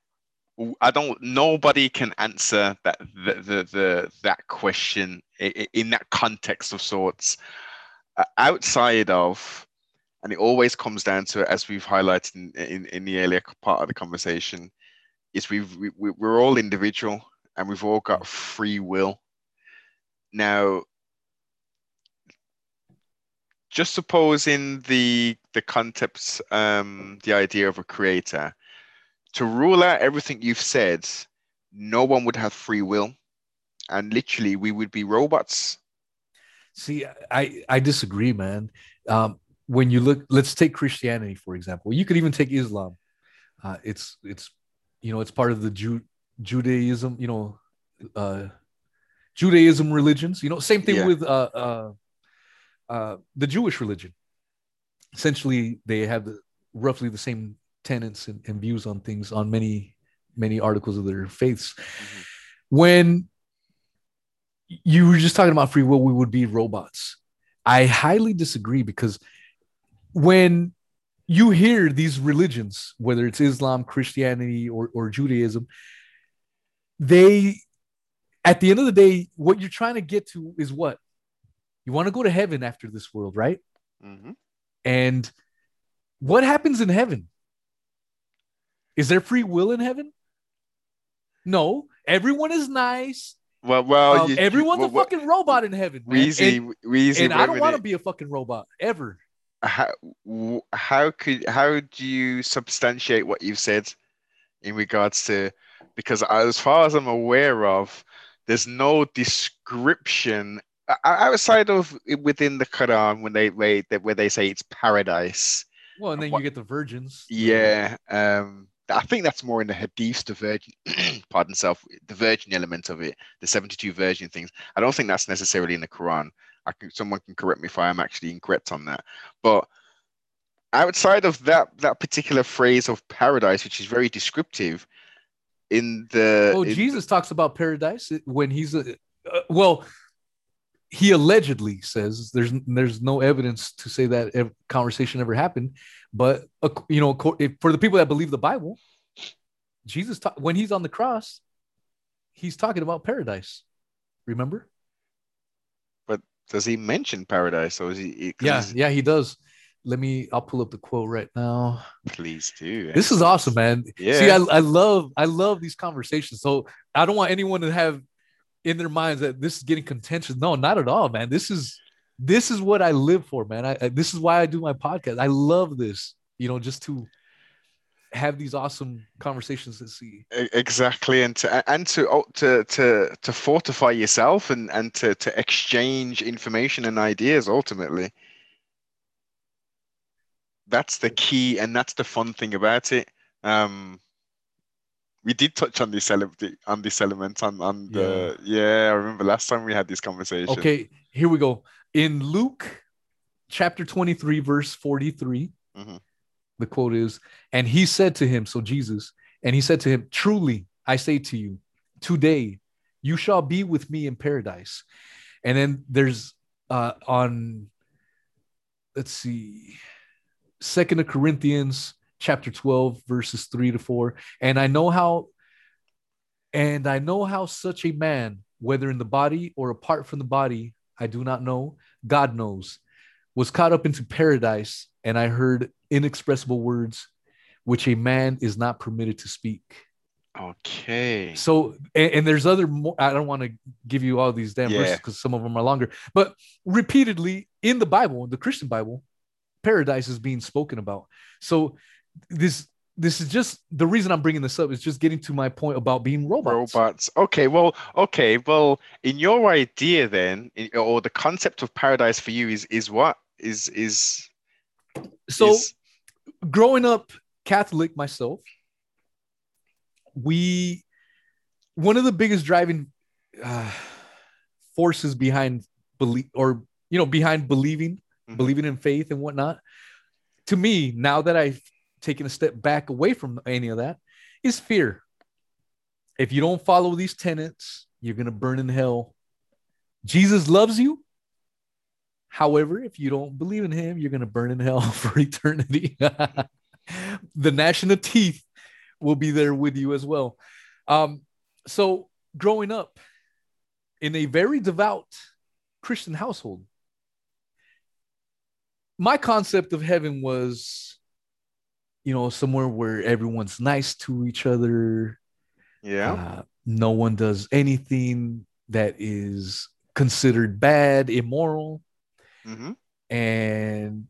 I don't. Nobody can answer that the the, the that question in that context of sorts uh, outside of, and it always comes down to it, as we've highlighted in, in, in the earlier part of the conversation, is we've we, we're all individual and we've all got free will. Now, just supposing the the concepts, um, the idea of a creator, to rule out everything you've said, no one would have free will, and literally we would be robots.
See, I I disagree, man. Um, when you look, let's take Christianity for example. You could even take Islam. Uh, it's it's you know it's part of the Ju- Judaism. You know, uh, Judaism religions. You know, same thing
Yeah.
with uh, uh, uh, the Jewish religion. Essentially, they have the, roughly the same tenets and, and views on things on many many articles of their faiths.
Mhm.
When you were just talking about free will, we would be robots. I highly disagree because when you hear these religions, whether it's Islam, Christianity, or, or Judaism, they, at the end of the day, what you're trying to get to is what? You want to go to heaven after this world, right?
Mhm.
And what happens in heaven? Is there free will in heaven? No. Everyone is nice.
Well, well,
Um,
you-
everyone's
well,
a
well,
fucking robot in heaven. man. And,
Wheezy,
and I don't want to be a fucking robot ever.
How how could how do you substantiate what you've said in regards to because as far as I'm aware of, there's no description outside of within the Quran when they where they, where they say it's paradise.
Well, and then
What-
you get the virgins.
Yeah, um, I think that's more in the Hadiths, the virgin, pardon self, the virgin element of it, the 72 virgin things. I don't think that's necessarily in the Quran. I can, someone can correct me if I am actually incorrect on that. But outside of that that particular phrase of paradise, which is very descriptive, in the
Oh,
in-
Jesus talks about paradise when he's a uh, well. He allegedly says there's there's no evidence to say that ev- conversation ever happened, but uh, you know if, for the people that believe the Bible, Jesus ta- when he's on the cross, he's talking about paradise. Remember?
Does he mention paradise or is he? he-
Yeah, yeah, he does. Let me. I'll pull up the quote right now.
Please do.
This is awesome, man.
Yeah.
See, I, I love I love these conversations. So I don't want anyone to have in their minds that this is getting contentious. No, not at all, man. This is this is what I live for, man. I, I this is why I do my podcast. I love this, you know, just to have these awesome conversations and see.
Exactly, and to and to oh, to to to fortify yourself and and to to exchange information and ideas. Ultimately, that's the key, and that's the fun thing about it. Um, we did touch on this element on this element on on the yeah. I remember last time we had this conversation.
Okay, here we go. In Luke chapter 23, verse 43,
Mhm.
The quote is, and he said to him, so Jesus, and he said to him, Truly, I say to you, today you shall be with me in paradise. And then there's uh on let's see, Second of Corinthians chapter 12, verses 3 to 4. And I know how and I know how such a man, whether in the body or apart from the body, I do not know, God knows, was caught up into paradise, and I heard inexpressible words which a man is not permitted to speak.
Okay.
So, and, and there's other more, I don't want to give you all these damn
Yeah.
verses because some of them are longer, but repeatedly in the Bible, the Christian Bible, paradise is being spoken about. So, this this is just the reason I'm bringing this up is just getting to my point about being robots.
Robots. Okay, well, okay, well, in your idea then, or the concept of paradise for you is is what is is
So,
is
growing up Catholic myself, we one of the biggest driving uh, forces behind belief or you know behind believing
Mhm.
believing in faith and whatnot to me now that i've taken a step back away from any of that is fear if you don't follow these tenets you're going to burn in hell jesus loves you however if you don't believe in him you're going to burn in hell for eternity the gnashing of teeth will be there with you as well um, so growing up in a very devout Christian household, my concept of heaven was, you know, somewhere where everyone's nice to each other.
yeah.
Uh, no one does anything that is considered bad, immoral.
Hmm
And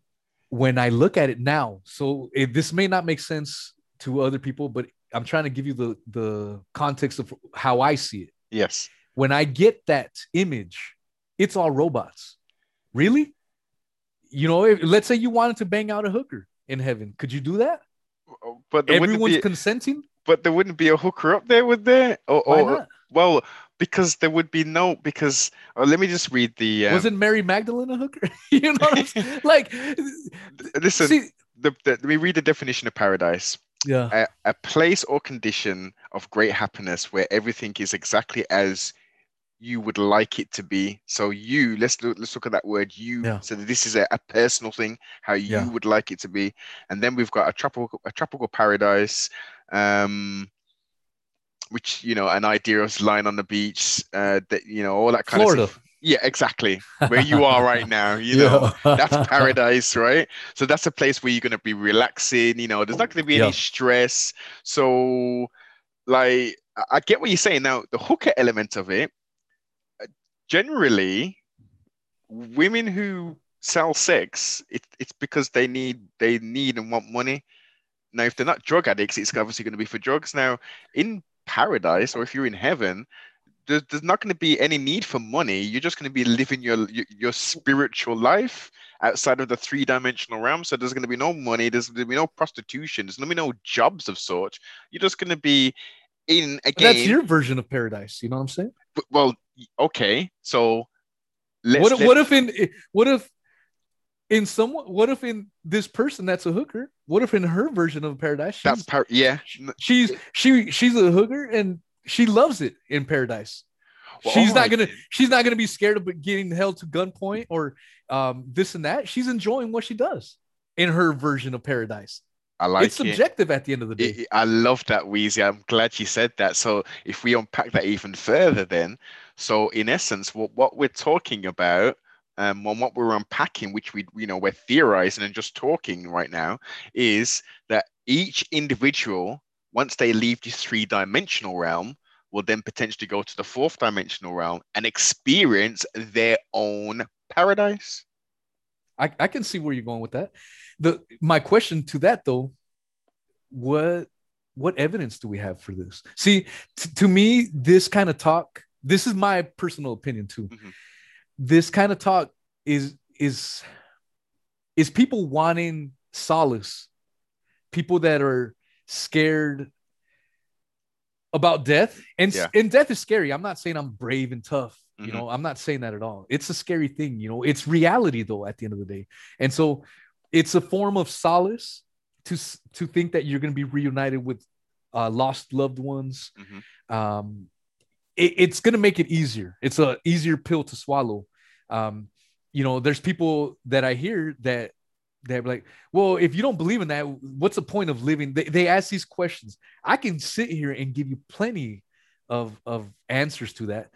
when I look at it now, so it, this may not make sense to other people, but I'm trying to give you the the context of how I see it.
Yes.
When I get that image, it's all robots. Really? you know, if, let's say you wanted to bang out a hooker in heaven, could you do that?
But
Everyone's
be,
consenting.
But there wouldn't be a hooker up there, would there? Or,
Why
or
not?
well, because there would be no because. Oh, let me just read the. Um,
Wasn't Mary Magdalene a hooker? you know, what I'm saying? like,
listen?
see,
the, the, let me read the definition of paradise.
yeah,
a, a place or condition of great happiness where everything is exactly as you would like it to be. So you let's look, let's look at that word you.
Yeah.
So this is a, a personal thing, how you
Yeah.
would like it to be. And then we've got a tropical a tropical paradise, um, which you know an idea of lying on the beach, uh, that you know all that kind
Florida.
of stuff. Yeah, exactly. Where you are right now, you know.
Yeah.
That's paradise, right? So that's a place where you're gonna be relaxing. You know, there's not gonna be
Yeah.
any stress. So, like, I- I get what you're saying. Now, the hooker element of it, uh, generally, women who sell sex, it, it's because they need they need and want money. Now, if they're not drug addicts, it's obviously going to be for drugs. Now, in paradise, or if you're in heaven, there's, there's not going to be any need for money. You're just going to be living your, your your spiritual life outside of the three dimensional realm. So there's going to be no money. There's going to be no prostitution. There's going to be no jobs of sort. You're just going to be in again.
That's your version of paradise. You know what I'm saying?
but- well, okay. So let's,
what, if-
let-
what if in what if in someone what if in this person that's a hooker what if in her version of paradise she's,
that's par- yeah.
She's she she's a hooker and she loves it in paradise
Well,
she's not gonna she's not gonna be scared of getting held to gunpoint or um this and that she's enjoying what she does in her version of paradise
I like
it's
it.
subjective at the end of the day
It- it- I love that, Wheezy. I'm glad you said that. So if we unpack that even further, then, so in essence, what, what we're talking about, um, and what we're unpacking, which we, you know, we're theorizing and just talking right now, is that each individual, once they leave this three-dimensional realm, will then potentially go to the fourth dimensional realm and experience their own paradise.
I, I can see where you're going with that. The my question to that though, what what evidence do we have for this? See, t- to me, this kind of talk, this is my personal opinion too.
Mhm.
This kind of talk is is is people wanting solace, people that are scared about death, and
Yeah.
and death is scary. I'm not saying I'm brave and tough. You
Mhm.
know, I'm not saying that at all. It's a scary thing. You know, it's reality though. At the end of the day, and so it's a form of solace to to think that you're going to be reunited with uh, lost loved ones.
Mhm.
Um, it- it's going to make it easier. It's a easier pill to swallow. Um, you know, there's people that I hear that they're like, well, if you don't believe in that, what's the point of living? They, they ask these questions. I can sit here and give you plenty of of answers to that.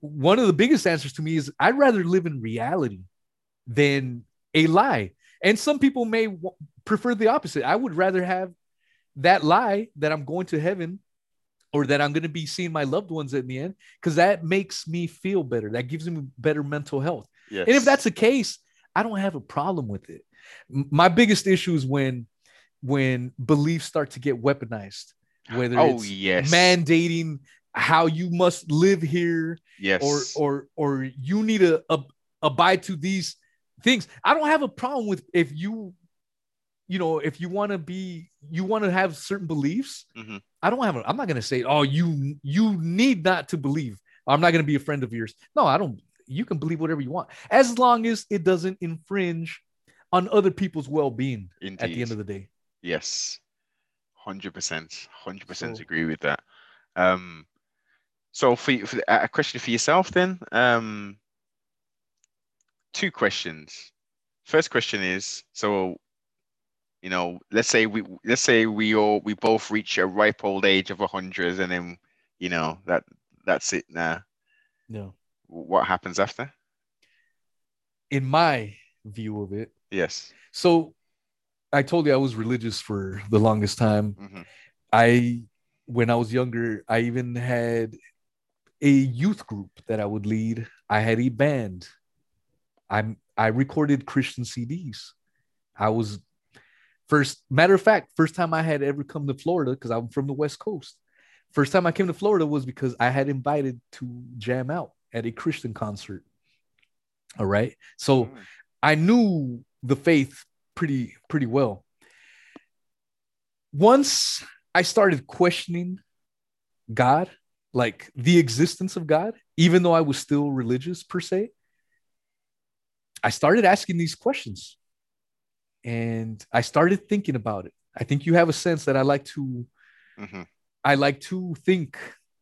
One of the biggest answers to me is I'd rather live in reality than a lie. And some people may w- prefer the opposite. I would rather have that lie that I'm going to heaven or that I'm going to be seeing my loved ones in the end because that makes me feel better. That gives me better mental health.
Yes.
And if that's the case, I don't have a problem with it. My biggest issue is when when beliefs start to get weaponized, whether
oh
it's
yes,
mandating how you must live here
yes,
or or or you need to abide to these things. I don't have a problem with if you you know if you want to be you want to have certain beliefs.
Mhm.
I don't have a, I'm not going to say oh you you need not to believe. I'm not going to be a friend of yours. No, I don't you can believe whatever you want as long as it doesn't infringe on other people's well-being
Indeed.
at the end of the day.
Yes, hundred percent, hundred percent agree with that. Um, so for, for a question for yourself then, um, two questions. First question is so, you know, let's say we let's say we all we both reach a ripe old age of a hundred, and then you know that that's it now.
No.
What happens after?
In my view of it,
Yes.
So I told you I was religious for the longest time.
Mhm.
I when I was younger, I even had a youth group that I would lead. I had a band. I'm I recorded Christian CDs. I was first matter of fact, first time I had ever come to Florida because I'm from the West Coast. First time I came to Florida was because I had invited to jam out at a Christian concert. All right. So
Mm.
I knew the faith pretty pretty well. Once I started questioning God, like the existence of God, even though I was still religious per se, I started asking these questions and I started thinking about it. I think you have a sense that I like to
Mhm.
I like to think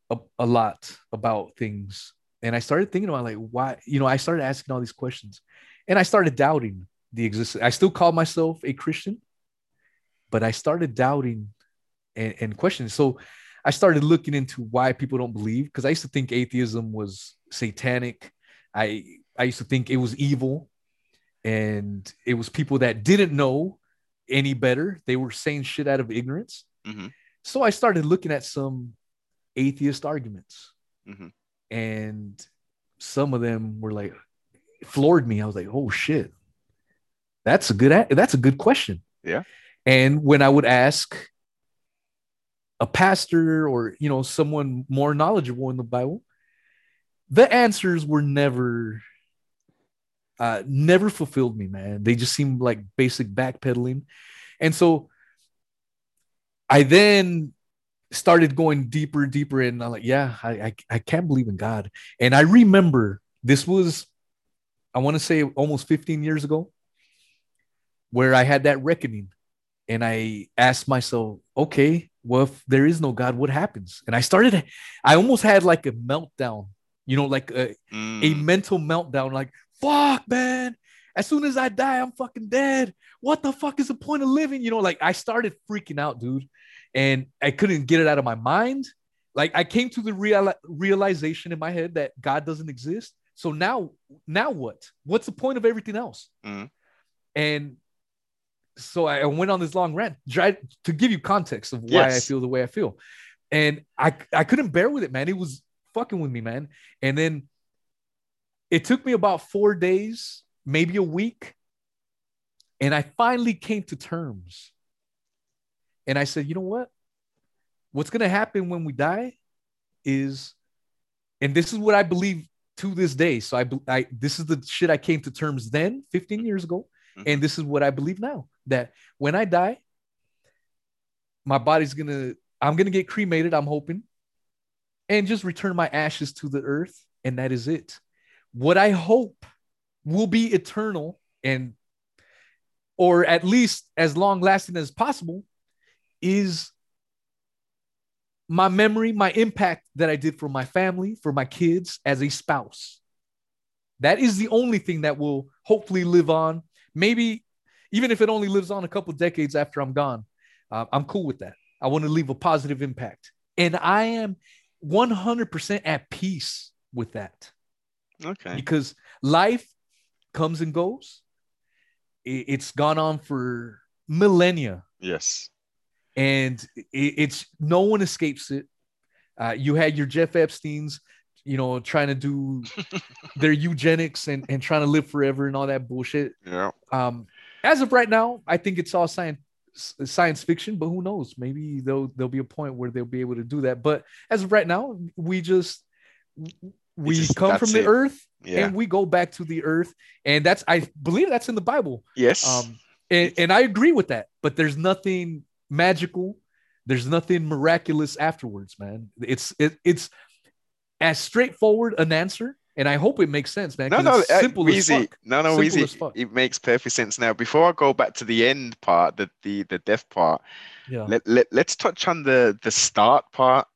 a, a lot about things. And I started thinking about like why, you know, I started asking all these questions and I started doubting the existence. I still call myself a Christian, but I started doubting and, and questioning. So I started looking into why people don't believe because I used to think atheism was satanic. I I used to think it was evil and it was people that didn't know any better. They were saying shit out of ignorance.
Mhm.
So I started looking at some atheist arguments
Mhm.
and some of them were like floored me. I was like, "Oh shit. That's a good that's a good question."
Yeah.
And when I would ask a pastor or, you know, someone more knowledgeable in the Bible, the answers were never uh never fulfilled me, man. They just seemed like basic backpedaling. And so I then started going deeper, deeper, and I'm like, yeah, I, I, I can't believe in God. And I remember this was, I want to say almost 15 years ago, where I had that reckoning. And I asked myself, okay, well, if there is no God, what happens? And I started, I almost had like a meltdown, you know, like a, a
Mm.
mental meltdown, like, fuck, man. As soon as I die, I'm fucking dead. What the fuck is the point of living? You know, like I started freaking out, dude. And I couldn't get it out of my mind. Like I came to the real realization in my head that God doesn't exist. So now, now what? What's the point of everything else?
Mhm.
And so I went on this long rant try to give you context of why I feel the way I feel. And I I couldn't bear with it, man. It was fucking with me, man. And then it took me about four days, maybe a week. And I finally came to terms. And I said, you know what? What's going to happen when we die is, and this is what I believe to this day. So I, I this is the shit I came to terms then, 15 years ago. Mm-hmm. And this is what I believe now that when I die, my body's going to, I'm going to get cremated, I'm hoping, and just return my ashes to the earth. And that is it what I hope will be eternal and or at least as long lasting as possible is my memory, my impact that I did for my family, for my kids as a spouse. That is the only thing that will hopefully live on. Maybe even if it only lives on a couple decades after I'm gone, uh, I'm cool with that. I want to leave a positive impact. And I am 100% at peace with that
Okay.
because life comes and goes. It's gone on for millennia,
Yes.
and it's no one escapes it. Uh, you had your Jeff Epstein's, you know, trying to do their eugenics and, and trying to live forever and all that bullshit.
Yeah.
Um, as of right now, I think it's all science science fiction, but who knows? Maybe there'll there'll be a point where they'll be able to do that. But as of right now, we just we
just-
come from the
it.
earth
Yeah.
and we go back to the earth and that's i believe that's in the bible
yes.
um and, and i agree with that but there's nothing magical there's nothing miraculous afterwards man it's it, it's as straightforward an answer and i hope it makes sense man
no, no,
it's
uh,
simple as
easy. No, no,
Simple
easy.
as fuck.
It makes perfect sense now. Before I go back to the end part, the the the death part,
yeah
let, let let's touch on the the start part.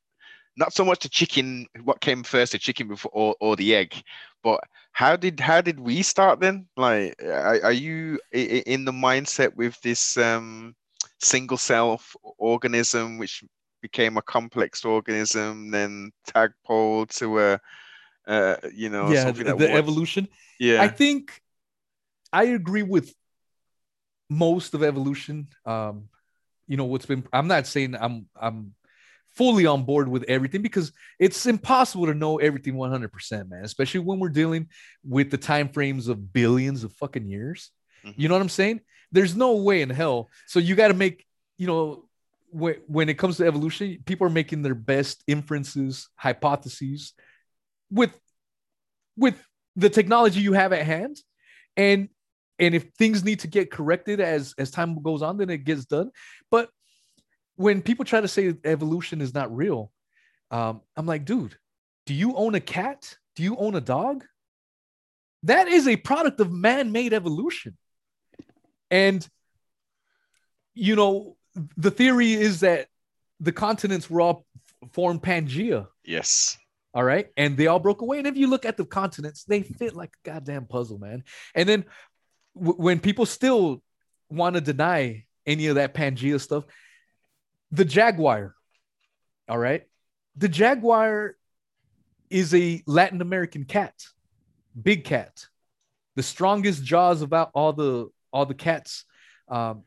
Not so much the chicken, what came first, the chicken before or, or the egg, but how did how did we start then? Like, are, are you in the mindset with this um single cell organism, which became a complex organism, then tadpole to a, uh, you know,
yeah
something
the, evolution
Yeah.
I think I agree with most of evolution. Um, you know what's been. I'm not saying I'm I'm fully on board with everything because it's impossible to know everything 100 percent, man. Especially when we're dealing with the time frames of billions of fucking years. Mm-hmm. You know what I'm saying? There's no way in hell. So you got to make you know when when it comes to evolution, people are making their best inferences, hypotheses with with the technology you have at hand and and if things need to get corrected as as time goes on, then it gets done. But when people try to say evolution is not real, um, I'm like, dude, do you own a cat? Do you own a dog? That is a product of man-made evolution. And you know, the theory is that the continents were all formed Pangea.
Yes.
All right. And they all broke away. And if you look at the continents, they fit like a goddamn puzzle, man. And then w- when people still want to deny any of that Pangea stuff, the Jaguar, all right. The Jaguar is a Latin American cat, big cat, the strongest jaws about all the all the cats um,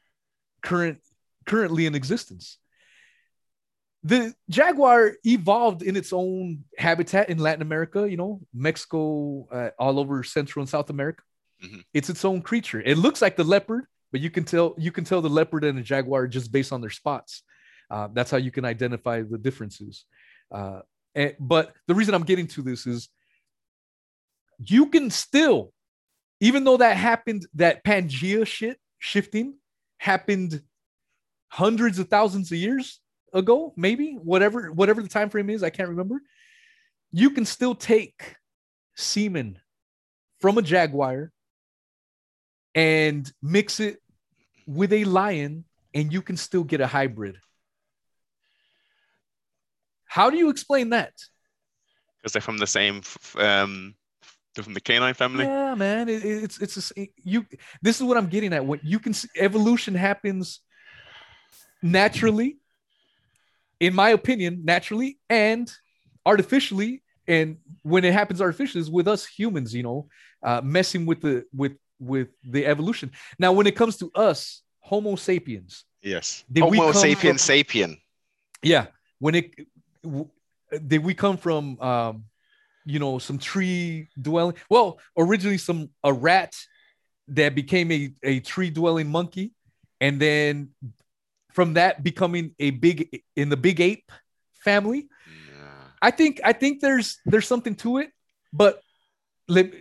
current currently in existence. The jaguar evolved in its own habitat in Latin America, you know, Mexico, uh, all over Central and South America.
Mhm.
It's its own creature. It looks like the leopard, but you can tell you can tell the leopard and the jaguar just based on their spots. Uh, that's how you can identify the differences. Uh, and, but the reason I'm getting to this is you can still, even though that happened, that Pangea shit shifting happened hundreds of thousands of years ago, maybe whatever whatever the time frame is, I can't remember. You can still take semen from a jaguar and mix it with a lion, and you can still get a hybrid. How do you explain that?
Because they're from the same, um, they're from the canine family.
Yeah, man, it, it- it's it's a you. This is what I'm getting at. When you can see evolution happens naturally, in my opinion, naturally and artificially. And when it happens artificially, is with us humans, you know, uh, messing with the with with the evolution. Now, when it comes to us, Homo sapiens,
Yes. Homo sapien
from-
sapien.
yeah when it w- did we come from um you know some tree dwelling? Well originally some a rat that became a, a tree dwelling monkey and then from that becoming a big in the big ape family.
Yeah.
i think i think there's there's something to it but let,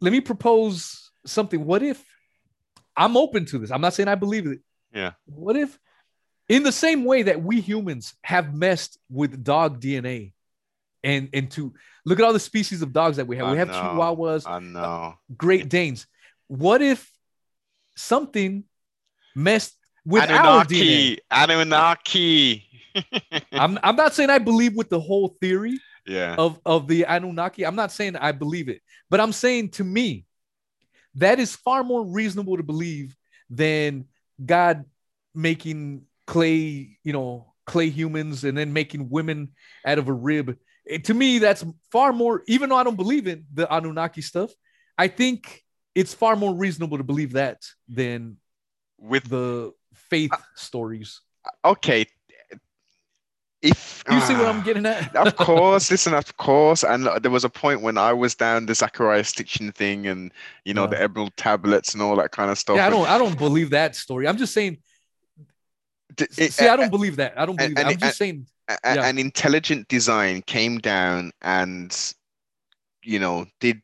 let me propose something. What if i'm open to this. I'm not saying i believe it.
Yeah.
what if, in the same way that we humans have messed with dog DNA, and and to look at all the species of dogs that we have, we have
know.
Chihuahuas,
I uh, know.
Great Danes. What if something messed with our DNA?
Anunnaki. Anunnaki.
I'm I'm not saying I believe with the whole theory
yeah.
of of the Anunnaki. I'm not saying I believe it, but I'm saying to me, that is far more reasonable to believe than God making clay, you know, clay humans and then making women out of a rib. It- to me, that's far more. Even though I don't believe in the Anunnaki stuff, I think it's far more reasonable to believe that than
With
the faith stories.
okay. If
You see what
ah.
I'm getting at?
of course, listen, of course. And uh, there was a point when I was down the Zecharia Sitchin thing and you know the emerald tablets and all that kind of stuff.
yeah, I don't. I don't believe that story. I'm just saying.
It- eh,
See, I eh, don't eh, believe that. I don't believe
and, that.
I'm
it-
just saying. Yeah.
an intelligent design came down and you know did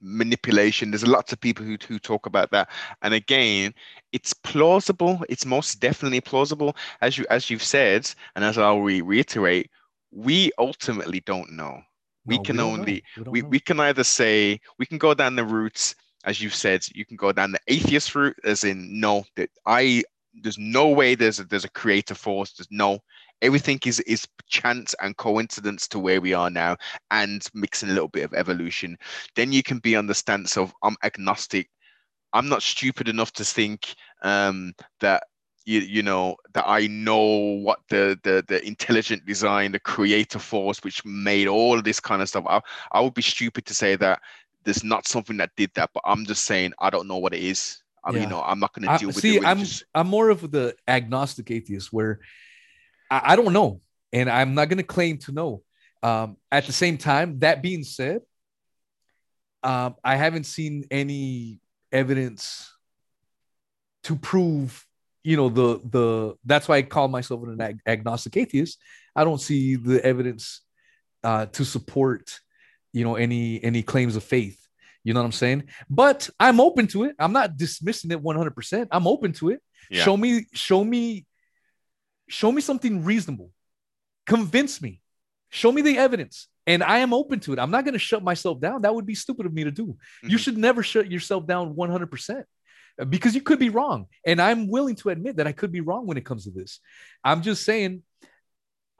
manipulation there's lots of people who, who talk about that and again it's plausible it's most definitely plausible as you as you've said and as i'll re- reiterate we ultimately don't know we
No,
can
don't
only
don't
we, we can either say we can go down the routes as you've said you can go down the atheist route as in no that i there's no way there's a there's a creative force. There's no everything is is chance and coincidence to where we are now and mixing a little bit of evolution. Then you can be on the stance of i'm agnostic. I'm not stupid enough to think um that you, you know that i know what the, the the intelligent design the creative force which made all this kind of stuff. I, I would be stupid to say that there's not something that did that but i'm just saying i don't know what it is i mean
Yeah.
you know i'm not going to
I-
deal with
see,
it
I'm I'm more of the agnostic atheist where I, I don't know, and I'm not going to claim to know. Um, at the same time, that being said, um, I haven't seen any evidence to prove, you know, the the. That's why I call myself an ag- agnostic atheist. I don't see the evidence uh, to support, you know, any any claims of faith. You know what I'm saying? But I'm open to it. I'm not dismissing it 100%. I'm open to it.
Yeah.
Show me, show me, show me something reasonable. Convince me. Show me the evidence. And I am open to it. I'm not going to shut myself down. That would be stupid of me to do. You
Mhm.
should never shut yourself down 100% because you could be wrong. And I'm willing to admit that I could be wrong when it comes to this. I'm just saying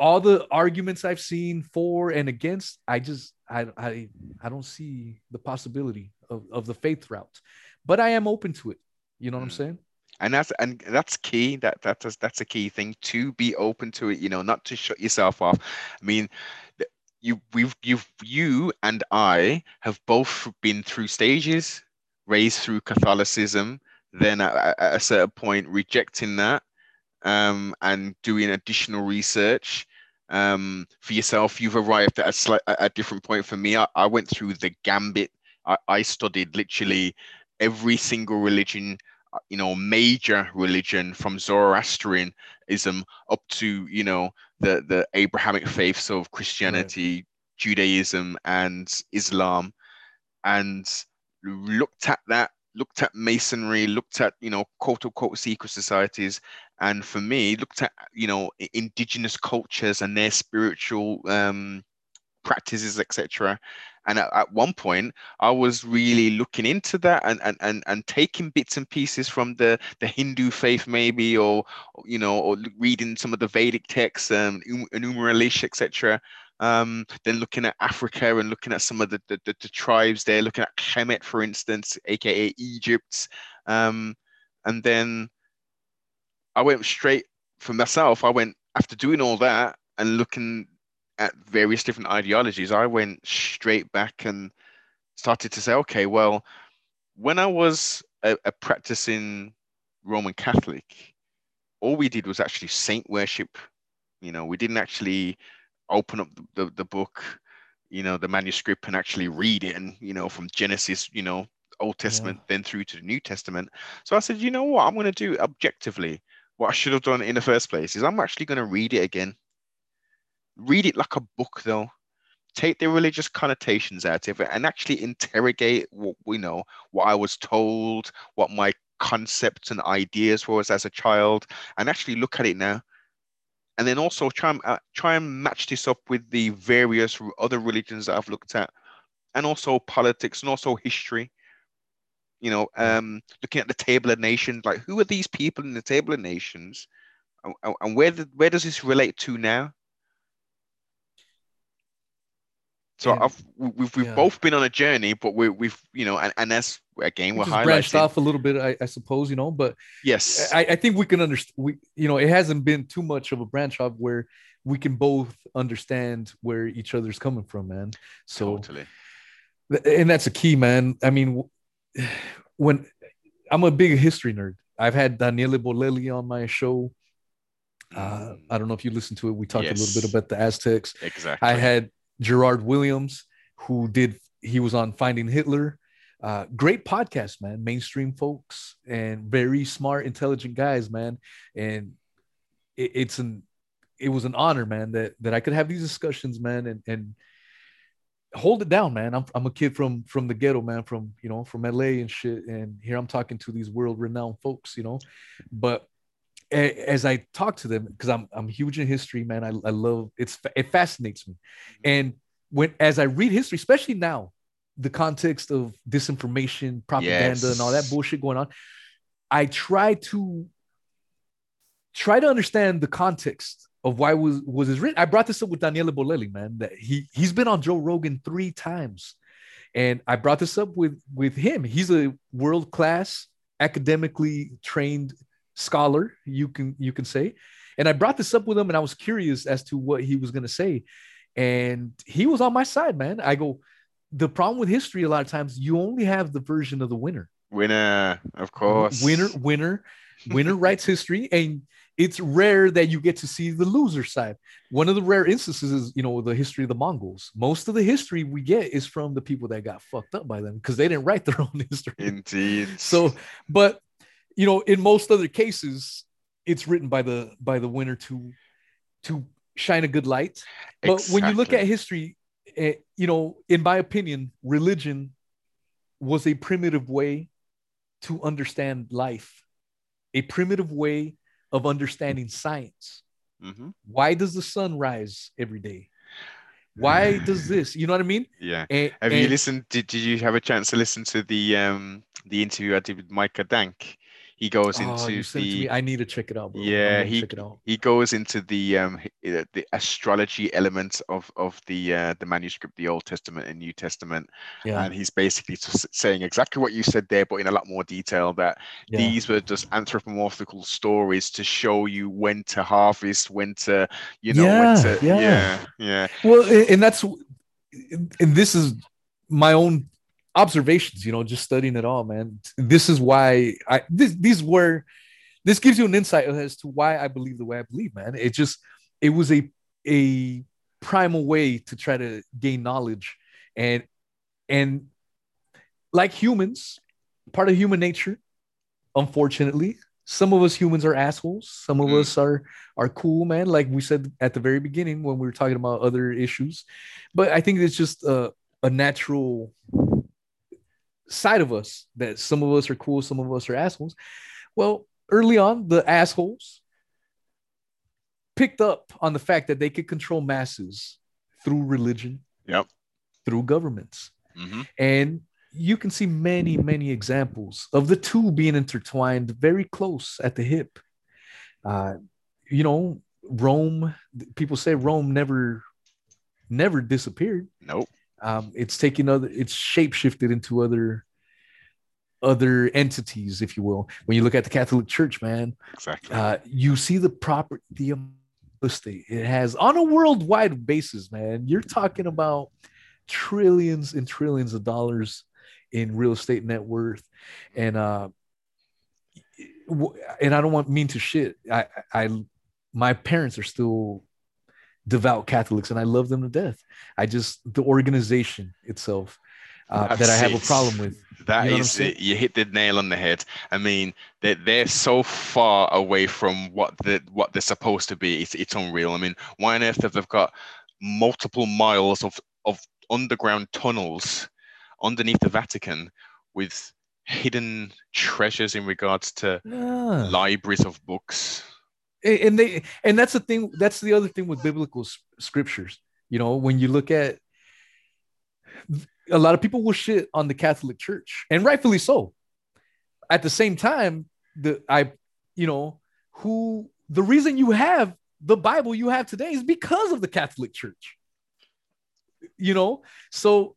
all the arguments I've seen for and against, I just I I I don't see the possibility of, of the faith route. But I am open to it. You know what I'm
Mm.
saying?
and that's and that's key that that's that's a key thing to be open to it you know not to shut yourself off i mean you we've you've you and i have both been through stages raised through catholicism then at, at at a certain point rejecting that um and doing additional research um for yourself you've arrived at a slight a different point. For me i, I went through the gambit. I, I studied literally every single religion uh, you know major religion from zoroastrianism up to you know the the abrahamic faiths of christianity judaism and islam. And looked at that looked at masonry looked at you know quote unquote secret societies and for me looked at you know indigenous cultures and their spiritual um practices etc and at, at one point i was really looking into that and, and and and taking bits and pieces from the the hindu faith maybe or you know or reading some of the vedic texts um Um- enuma etc um then looking at africa and looking at some of the the, the, the tribes there looking at kemet for instance aka egypt. Um and then i went straight for myself i went after doing all that and looking at various different ideologies, I went straight back and started to say, okay, well, when I was a, a practicing Roman Catholic, all we did was actually saint worship. You know, we didn't actually open up the, the, the book, you know, the manuscript and actually read it and, you know, from Genesis, you know, Old Testament, then through to the New Testament. So I said, you know what, I'm going to do objectively. What I should have done in the first place is I'm actually going to read it again read it like a book though. Take the religious connotations out of it and actually interrogate what we know what i was told what my concepts and ideas was as a child and actually look at it now. And then also try and uh, try and match this up with the various other religions that i've looked at and also politics and also history. You know um looking at the table of nations like who are these people in the table of nations? And, where where does this relate to now So
And-
I've we- we've we've
yeah.
both been on a journey, but we we've you know, and, and that's again
We
we're
just branched off a little bit, I, I suppose, you know, but
Yes,
I, I think we can understand. We, you know, it hasn't been too much of a branch off where we can both understand where each other's coming from, man. So,
totally.
and that's a key, man. I mean, when I'm a big history nerd, I've had Daniele Bolelli on my show. Uh,
Mm,
I don't know if you listened to it. We talked a little bit about the Aztecs.
exactly.
I had Gerard Williams, who did he was on Finding Hitler. Uh, great podcast, man. Mainstream folks and very smart, intelligent guys, man. And it, it's an it was an honor, man, that that I could have these discussions, man, and and hold it down, man. I'm I'm a kid from from the ghetto, man, from you know from LA and shit, and here I'm talking to these world renowned folks, you know. But as I talk to them, because I'm I'm huge in history, man. I, I love it's it fascinates me, mm-hmm. and when as I read history, especially now, the context of disinformation, propaganda, and all that bullshit going on, I try to try to understand the context of why was was this written. I brought this up with Daniele Bolelli, man. That he he's been on Joe Rogan three times, and I brought this up with with him. He's a world class, academically trained scholar. You can you can say, and I brought this up with him, and I was curious as to what he was going to say, and he was on my side, man. I go. The problem with history, a lot of times, you only have the version of the winner
Winner, of course.
winner winner winner writes history and it's rare that you get to see the loser side one of the rare instances is you know the history of the mongols most of the history we get is from the people that got fucked up by them because they didn't write their own history
Indeed.
so but you know in most other cases it's written by the by the winner to to shine a good light but when you look at history eh, you know in my opinion religion was a primitive way to understand life, a primitive way of understanding science.
hmm
Why does the sun rise every day? Why does this? You know what I mean?
Yeah.
And,
Have you
and-
listened? Did, did you have a chance to listen to the um the interview I did with Micah Dank? He goes
Oh,
into
you sent to me.
the
I need to check it out, bro.
Yeah, he-
out.
he goes into the um the astrology element of of the uh, the manuscript, the Old Testament and New Testament,
Yeah,
and he's basically just saying exactly what you said there, but in a lot more detail. That
yeah.
these were just anthropomorphical stories to show you when to harvest, when to you know
Yeah,
when to
yeah.
yeah yeah
Well, and that's and this is my own observations. You know, just studying it all, man. This is why I this, these were. This gives you an insight as to why I believe the way I believe, man. It just it was a a primal way to try to gain knowledge and and like humans part of human nature unfortunately some of us humans are assholes some of
Mm.
us are are cool man like we said at the very beginning when we were talking about other issues but i think it's just a, a natural side of us that some of us are cool some of us are assholes well early on the assholes picked up on the fact that they could control masses through religion
Yep.
through governments
hmm
and you can see many, many examples of the two being intertwined very close at the hip. Uh, you know, Rome, people say Rome never, never disappeared.
nope
Um, it's taken other, it's shapeshifted into other, other entities, if you will. When you look at the Catholic Church, man,
exactly
uh, you see the proper the estate it has on a worldwide basis, man. You're talking about trillions and trillions of dollars in real estate net worth, and uh, and I don't want mean to shit. I I my parents are still devout Catholics, and I love them to death. I just the organization itself uh, that I have a problem with.
That
You know
is it. You hit the nail on the head. I mean, they're, they're so far away from what the what they're supposed to be. It's it's unreal. I mean, why on earth have they got multiple miles of of underground tunnels underneath the Vatican with hidden treasures in regards to
Yeah.
libraries of books?
And they and that's the thing that's the other thing with biblical scriptures. You know when you look at a lot of people will shit on the catholic church and rightfully so. At the same time the i you know who the reason you have the bible you have today is because of the catholic church. You know so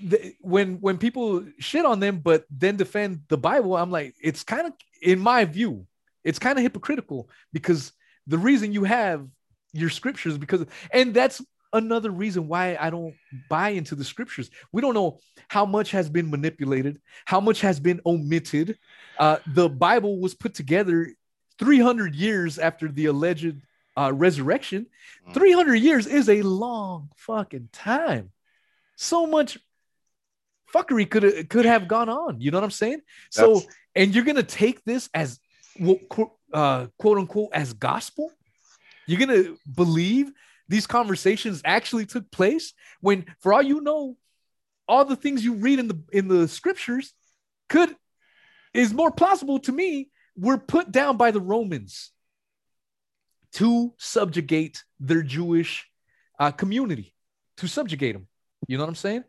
the, when when people shit on them but then defend the bible i'm like it's kind of in my view it's kind of hypocritical because the reason you have your scriptures because and that's another reason why I don't buy into the scriptures. We don't know how much has been manipulated, how much has been omitted. Uh, the Bible was put together 300 years after the alleged uh, resurrection.
Mm.
300 years is a long fucking time. So much fuckery could could have gone on. You know what I'm saying? So
That's-
and you're gonna take this as uh, quote unquote as gospel? You're gonna believe these conversations actually took place when for all you know all the things you read in the in the scriptures could is more plausible to me were put down by the romans to subjugate their jewish uh, community to subjugate them you know what i'm saying?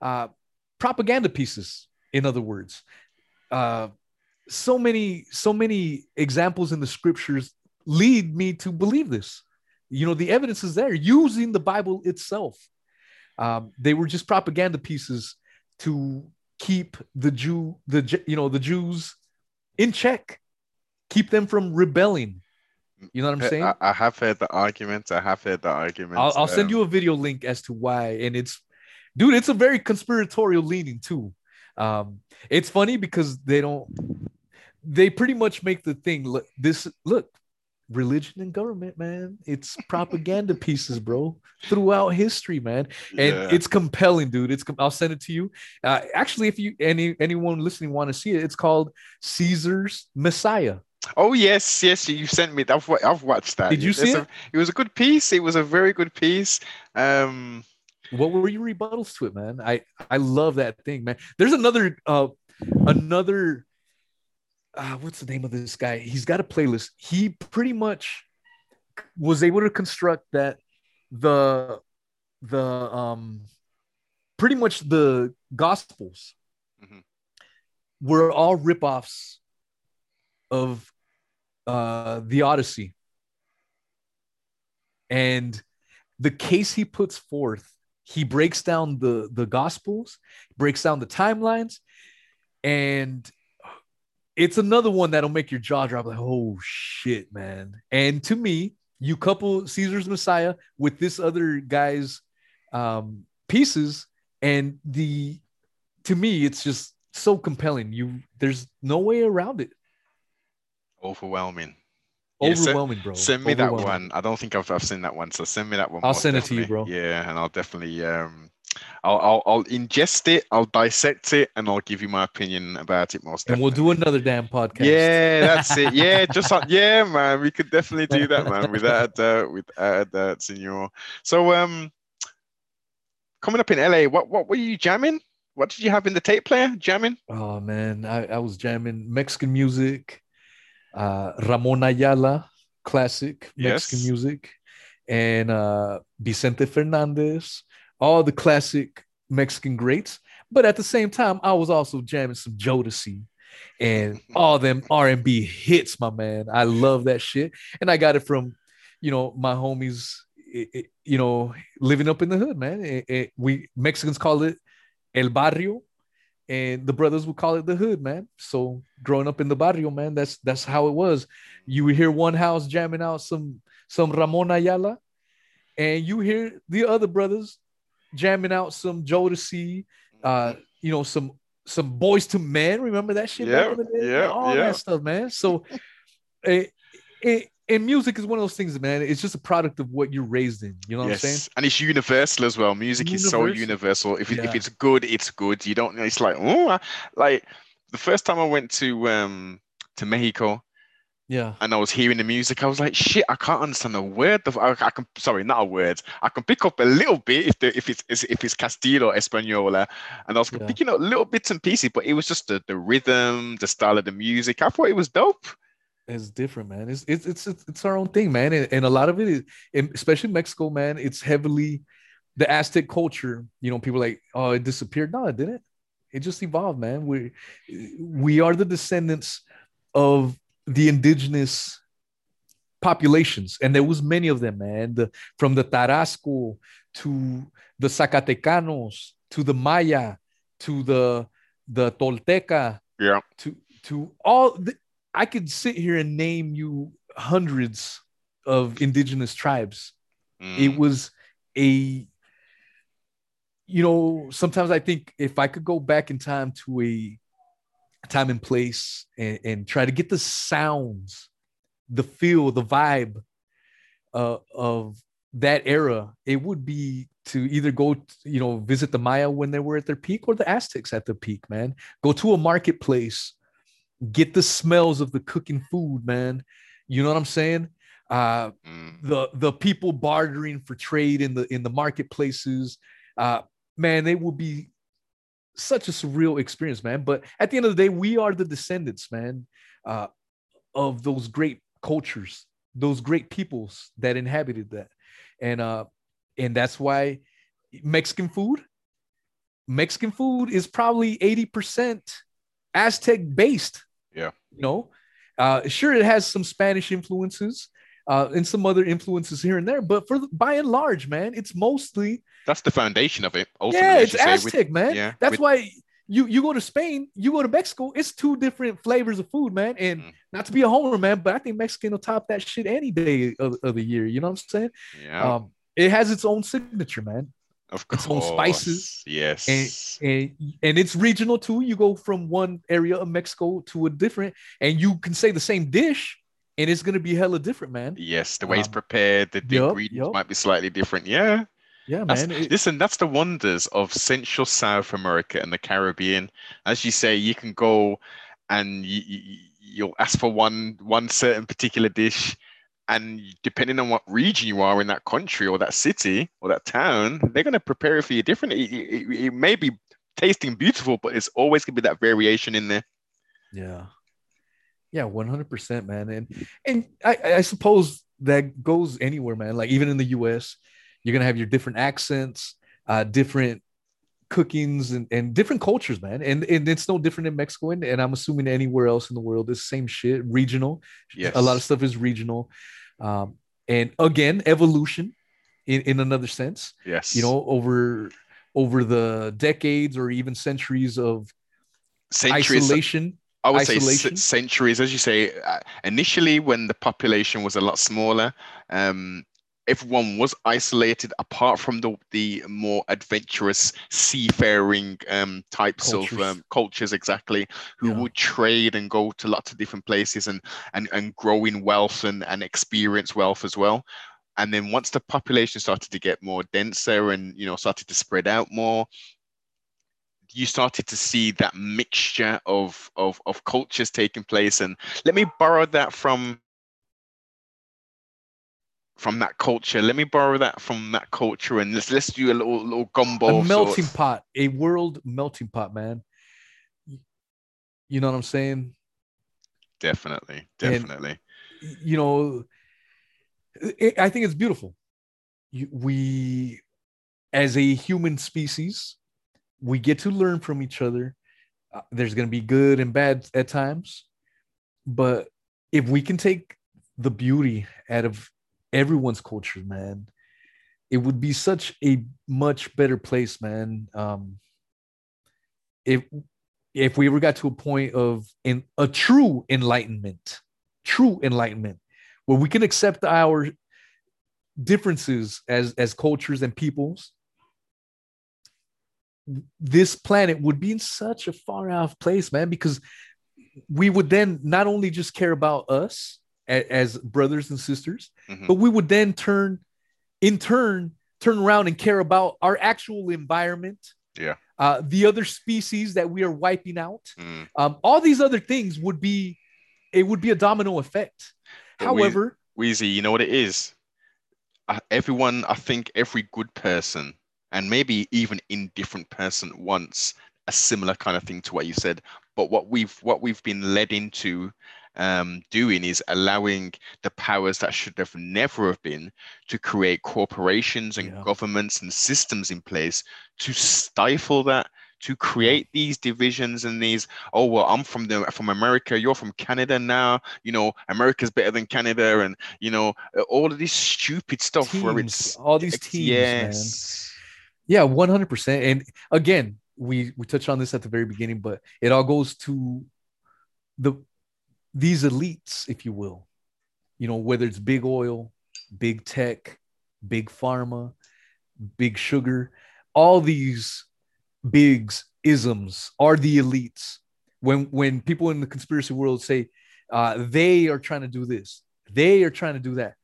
Uh, propaganda pieces in other words. Uh, so many so many examples in the scriptures lead me to believe this you know the evidence is there using the bible itself um, they were just propaganda pieces to keep the jew the you know the jews in check keep them from rebelling you know what i'm saying
I, I have heard the arguments I have heard the argument.
I'll, I'll send
um,
you a video link as to why, and it's, dude, it's a very conspiratorial leaning too. Um, it's funny because they don't, they pretty much make the thing look this look, religion and government, man. It's propaganda pieces, bro, throughout history, man, and
yeah.
it's compelling, dude. It's com- I'll send it to you. Uh, actually, if you any anyone listening want to see it, it's called Caesar's Messiah.
Oh yes, yes, you sent me. I've I've watched that.
Did you see
a-
it?
It was a good piece. It was a very good piece. Um,
what were your rebuttals to it, man? I I love that thing, man. There's another uh another uh what's the name of this guy? He's got a playlist. He pretty much was able to construct that the the um pretty much the gospels
Mhm.
were all ripoffs of uh the Odyssey. And the case he puts forth, he breaks down the the gospels, breaks down the timelines, and it's another one that'll make your jaw drop like, oh shit, man. And to me, you couple Caesar's Messiah with this other guy's um, pieces, and the to me, it's just so compelling. You there's no way around it.
Overwhelming. Yeah, send-
Overwhelming, bro.
Send me that one. I don't think I've, I've seen that one, so send me that one.
I'll send it to you, bro.
Yeah, and I'll definitely um, I'll, I'll I'll ingest it, I'll dissect it, and I'll give you my opinion about it most.
And we'll do another damn podcast.
Yeah, that's it. Yeah, just like, yeah, man. We could definitely do that, man. Without a doubt, without a doubt, senor. So, um, coming up in LA, what what were you jamming? What did you have in the tape player? Jamming?
Oh man, I, I was jamming Mexican music, uh, Ramon Ayala, classic Mexican
Yes.
music, and uh, Vicente Fernandez, all the classic Mexican greats. But at the same time, I was also jamming some Jodeci and all them R and B hits, my man. I love that shit, and I got it from, you know, my homies. i- i- you know, living up in the hood, man. It- it- we Mexicans call it el barrio, and the brothers would call it the hood, man. So growing up in the barrio, man, that's that's how it was. You would hear one house jamming out some some Ramon Ayala, and you hear the other brothers jamming out some Joe Jodeci, uh, you know, some some Boyz II Men. Remember that shit back in the day?
Yeah,
all
yeah.
that stuff, man. So, it, it, and music is one of those things, man. It's just a product of what you're raised in. You know what I'm saying?
yes, and it's universal as well. Music is so
Universal.
universal. If it, if it's good, it's good. You don't. It's like oh, I- like the first time I went to um to Mexico,
Yeah.
and I was hearing the music, I was like, shit, I can't understand a word. Of, I, I can, sorry, not a word. I can pick up a little bit if the, if it's if it's Castillo or Española, and I was
Yeah.
picking up little bits and pieces, but it was just the, the rhythm, the style of the music. I thought it was dope.
It's different, man. It's it's it's it's, our own thing, man. And, and a lot of it is, especially Mexico, man. It's heavily the Aztec culture. You know, people like, oh, it disappeared. No, it didn't. It just evolved, man. We we are the descendants of the indigenous populations, and there was many of them, man. The, from the Tarasco to the Zacatecanos to the Maya to the the Tolteca
Yeah.
to to all the, I could sit here and name you hundreds of indigenous tribes. It
Mm,
was a you know, sometimes I think if I could go back in time to a time and place and, and try to get the sounds, the feel, the vibe uh, of that era, it would be to either go, you know, visit the Maya when they were at their peak or the Aztecs at their peak, man. Go to a marketplace, get the smells of the cooking food, man. You know what I'm saying? Uh,
mm.
the the people bartering for trade in the in the marketplaces uh man they will be such a surreal experience man but at the end of the day we are the descendants man uh of those great cultures those great peoples that inhabited that and uh and that's why mexican food mexican food is probably 80% aztec based
Yeah.
you know uh sure it has some spanish influences uh, and some other influences here and there. But for the, by and large, man, it's mostly
That's the foundation of it.
Yeah, it's
say, with-
Aztec, man.
yeah,
That's
with-
why you you go to Spain, you go to Mexico, it's two different flavors of food, man. And
Mm.
not to be a homer, man, but I think Mexican will top that shit any day of, of the year. You know what I'm saying?
yeah,
Um, it has its own signature, man,
of
its
course.
own spices
Yes.
and and it's regional too. You go from one area of Mexico to a different, and you can say the same dish, and it's gonna be hella different, man.
Yes, the way it's
Um,
prepared, the, the
yup,
ingredients
yup.
might be slightly different. Yeah.
Yeah,
That's,
man. It-
listen, that's the wonders of Central South America and the Caribbean. As you say, you can go and you, you, you'll ask for one one certain particular dish, and depending on what region you are in that country or that city or that town, they're going to prepare it for you differently. It, it, it, may be tasting beautiful, but it's always going to be that variation in there.
Yeah, yeah, one hundred percent, man. And and I, I suppose that goes anywhere, man. Like even in the U.S., you're gonna have your different accents, uh, different cookings and, and different cultures, man. And, and it's no different in Mexico. And, and I'm assuming anywhere else in the world is same shit, regional.
Yes.
A lot of stuff is regional. Um, and again, evolution in, in another sense.
Yes.
You know, over over the decades or even centuries of centuries. isolation.
I would isolation. say centuries, as you say. Uh, initially, when the population was a lot smaller, um, everyone was isolated apart from the the more adventurous seafaring um, types cultures. of um, cultures exactly who yeah. would trade and go to lots of different places and and and grow in wealth and and experience wealth as well and then once the population started to get more denser and you know started to spread out more you started to see that mixture of of of cultures taking place and let me borrow that from from that culture. Let me borrow that from that culture and let's let's do a little little gumbo.
A melting pot, a world melting pot, man. You know what I'm saying?
Definitely, definitely.
And, you know, it, I think it's beautiful. We, as a human species, we get to learn from each other. Uh, there's going to be good and bad at times, but if we can take the beauty out of everyone's culture, man, it would be such a much better place, man. Um, if if we ever got to a point of in a true enlightenment, true enlightenment, where we can accept our differences as as cultures and peoples, this planet would be in such a far off place, man, because we would then not only just care about us as, brothers and sisters, mm-hmm. but we would then turn, in turn, turn around and care about our actual environment.
Yeah.
Uh, the other species that we are wiping out. Mm. Um, all these other things would be, it would be a domino effect. But However,
Wheezy, you know what it is? Uh, everyone, I think every good person, and maybe even indifferent person, wants a similar kind of thing to what you said. But what we've what we've been led into um, doing is allowing the powers that should have never have been to create corporations and yeah. governments and systems in place to stifle that to create these divisions and these oh well i'm from the from america you're from canada now you know america's better than canada and you know all of this stupid stuff
teams,
where it's
all these teams yes. man yeah 100% and again we we touched on this at the very beginning but it all goes to the these elites, if you will, you know, whether it's big oil, big tech, big pharma, big sugar, all these bigs isms are the elites. When when people in the conspiracy world say uh, they are trying to do this, they are trying to do that.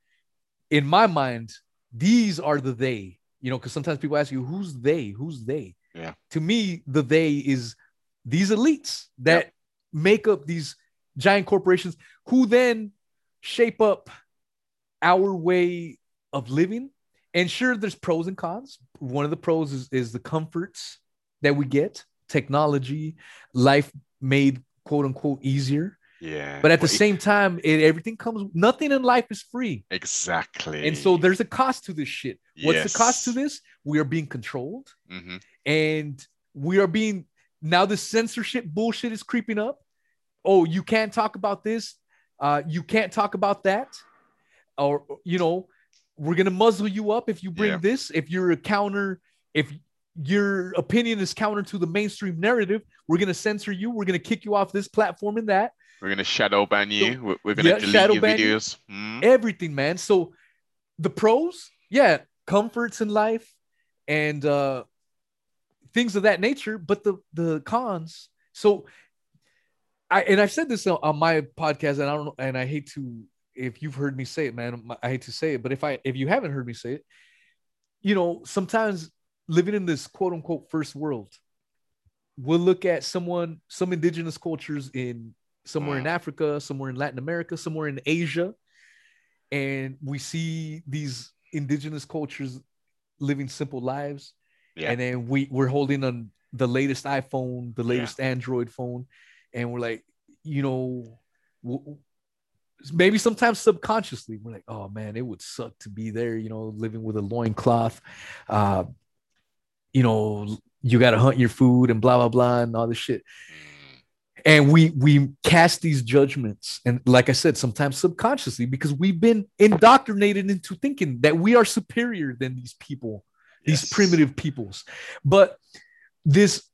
In my mind, these are the they. You know, because sometimes people ask you, "Who's they? Who's they?"
Yeah.
To me, the they is these elites that yep. make up these giant corporations who then shape up our way of living. And sure, there's pros and cons. One of the pros is, is the comforts that we get, technology, life made quote unquote easier.
Yeah.
But at the same time, it, everything comes, nothing in life is free.
Exactly.
And so there's a cost to this shit. What's yes. the cost to this? We are being controlled mm-hmm. and we are being, now the censorship bullshit is creeping up oh, you can't talk about this, uh, you can't talk about that, or you know, we're gonna muzzle you up if you bring yeah. this. If you're a counter, if your opinion is counter to the mainstream narrative, we're gonna censor you. We're gonna kick you off this platform and that.
We're gonna shadow ban you. We're, we're gonna yeah, delete your videos.
You. Mm. Everything, man. So the pros, yeah, comforts in life and uh things of that nature, but the the cons. So I and I've said this on my podcast, and I don't and I hate to if you've heard me say it, man, I hate to say it, but if I if you haven't heard me say it, you know, sometimes living in this quote unquote first world, we'll look at someone, some indigenous cultures in somewhere in Africa, somewhere in Latin America, somewhere in Asia, and we see these indigenous cultures living simple lives
Yeah.
and then we we're holding on the latest iphone the
Yeah.
latest android phone and we're like you know w- maybe sometimes subconsciously we're like oh man it would suck to be there you know living with a loincloth uh you know you got to hunt your food and blah blah blah and all this shit and we we cast these judgments and like i said sometimes subconsciously because we've been indoctrinated into thinking that we are superior than these people these
yes.
primitive peoples but this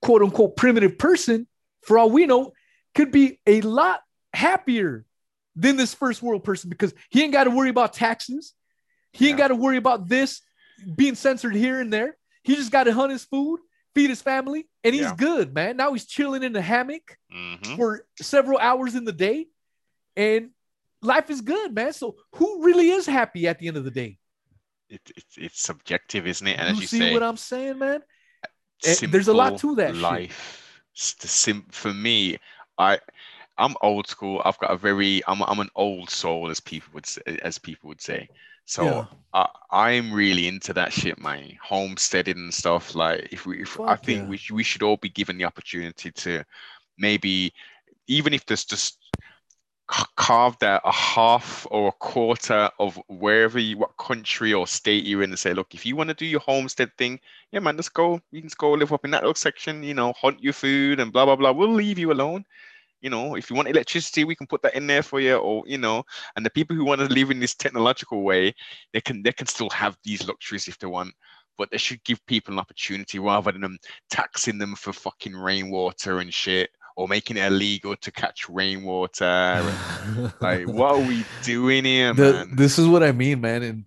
quote unquote primitive person for all we know could be a lot happier than this first world person because he ain't got to worry about taxes he ain't
Yeah.
got to worry about this being censored here and there he just got to hunt his food feed his family and he's
Yeah.
good man now he's chilling in the hammock
Mhm.
for several hours in the day and life is good man so who really is happy at the end of the day
It, it's it's subjective, isn't it? And
you,
as you
see
say,
what i'm saying man Eh, there's a lot to that
life. The sim for me. I I'm old school. I've got a very I'm I'm an old soul, as people would say, as people would say. So
Yeah.
I I'm really into that shit, man. Homesteading and stuff. Like if we, if I think
yeah.
we we should all be given the opportunity to maybe, even if there's just carved out a half or a quarter of wherever you what country or state you're in and say look if you want to do your homestead thing yeah man let's go you can just go live up in that little section you know hunt your food and blah blah blah. We'll leave you alone. You know if you want electricity we can put that in there for you or you know and the people who want to live in this technological way they can they can still have these luxuries if they want but they should give people an opportunity rather than them taxing them for fucking rainwater and shit or making it illegal to catch rainwater like what are we doing here
The-
man
this is what I mean, man. And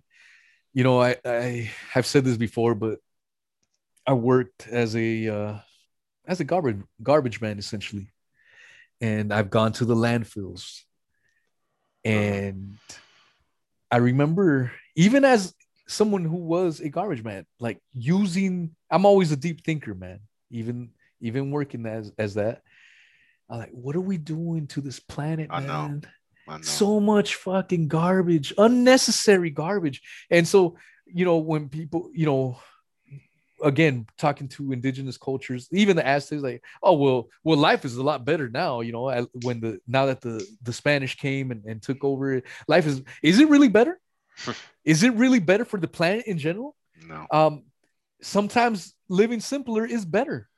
you know, I I have said this before, but I worked as a uh, as a garbage garbage man essentially, and I've gone to the landfills, and I remember even as someone who was a garbage man, like using. I'm always a deep thinker, man. Even even working as as that. I'm like, what are we doing to this planet,
I know.
man?
I know.
so much fucking garbage, unnecessary garbage. And so, you know, when people, you know, again, talking to indigenous cultures, even the Aztecs, like, oh well, well, life is a lot better now. You know, when the now that the the Spanish came and, and took over, life is is it really better? is it really better for the planet in general?
no
um sometimes living simpler is better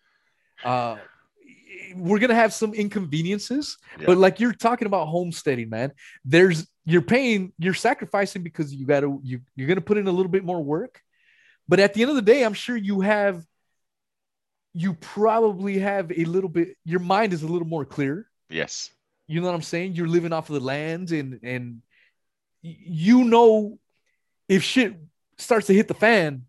uh we're gonna have some inconveniences
Yeah.
but like you're talking about homesteading man there's you're paying you're sacrificing because you gotta you, you're gonna put in a little bit more work but at the end of the day i'm sure you have you probably have a little bit your mind is a little more clear
yes
you know what I'm saying? You're living off of the land and and you know if shit starts to hit the fan,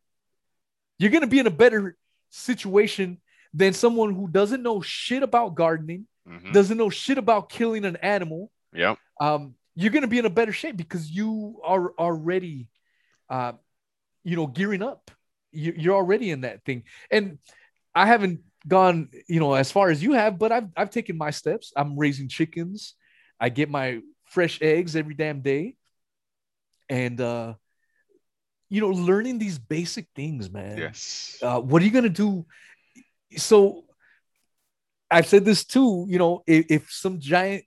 you're gonna be in a better situation than someone who doesn't know shit about gardening,
hmm
doesn't know shit about killing an animal.
yep
Um, you're gonna be in a better shape because you are already uh you know gearing up. You, you're already in that thing. And I haven't gone, you know, as far as you have, but I've I've taken my steps. I'm raising chickens. I get my fresh eggs every damn day. And uh you know, learning these basic things, man.
yes
Uh what are you going to do? So I've said this too, you know, if, if some giant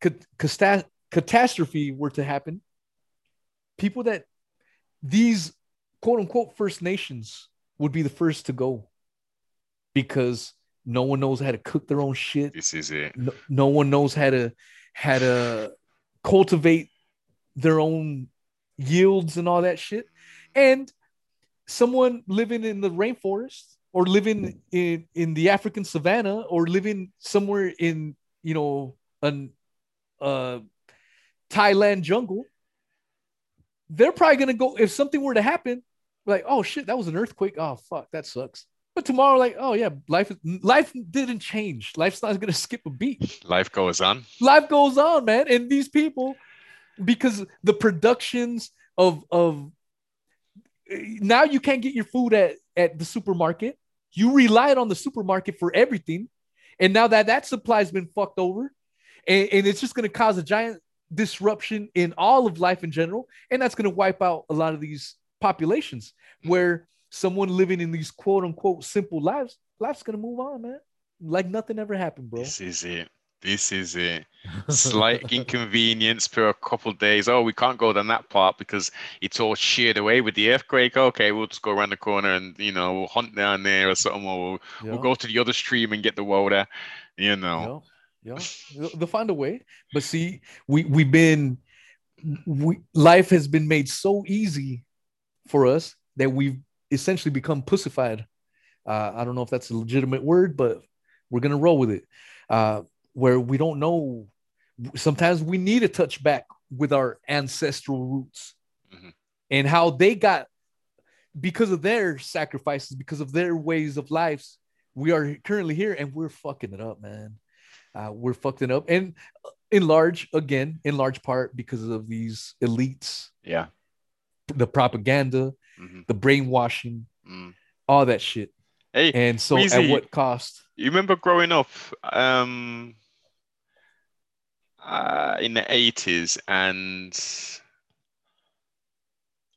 cat- catastrophe were to happen, people that these quote unquote First Nations would be the first to go because no one knows how to cook their own shit.
this is it
No, no one knows how to how to cultivate their own yields and all that shit. And someone living in the rainforest or living in in the African savannah or living somewhere in you know an uh Thailand jungle, they're probably gonna go if something were to happen, like oh shit, that was an earthquake. Oh fuck, that sucks. But tomorrow, like oh yeah, life life didn't change. Life's not gonna skip a beat
life goes on
life goes on, man. And these people, because the productions of of now you can't get your food at at the supermarket. You relied on the supermarket for everything, and now that that supply's been fucked over, and, and it's just going to cause a giant disruption in all of life in general, and that's going to wipe out a lot of these populations where someone living in these quote unquote simple lives, life's going to move on, man. Like nothing ever happened, bro.
This is it. This is it. Slight inconvenience for a couple days. Oh, we can't go down that part because it's all sheared away with the earthquake. Okay, we'll just go around the corner and you know we'll hunt down there or something, or we'll,
Yeah.
we'll go to the other stream and get the water. You know.
Yeah, yeah. They'll- They'll find a way. But see, we we've been we life has been made so easy for us that we've essentially become pussified. Uh, I don't know if that's a legitimate word, but we're gonna roll with it. Uh, where we don't know. Sometimes we need to touch back with our ancestral roots
Mhm.
and how they got because of their sacrifices, because of their ways of lives. We are currently here and we're fucking it up, man. Uh, we're fucking it up, and in large, again, in large part because of these elites,
Yeah.
the propaganda,
hmm
the brainwashing,
Mm.
all that shit.
Hey,
And so, at what cost?
you remember growing up um, uh, in the eighties and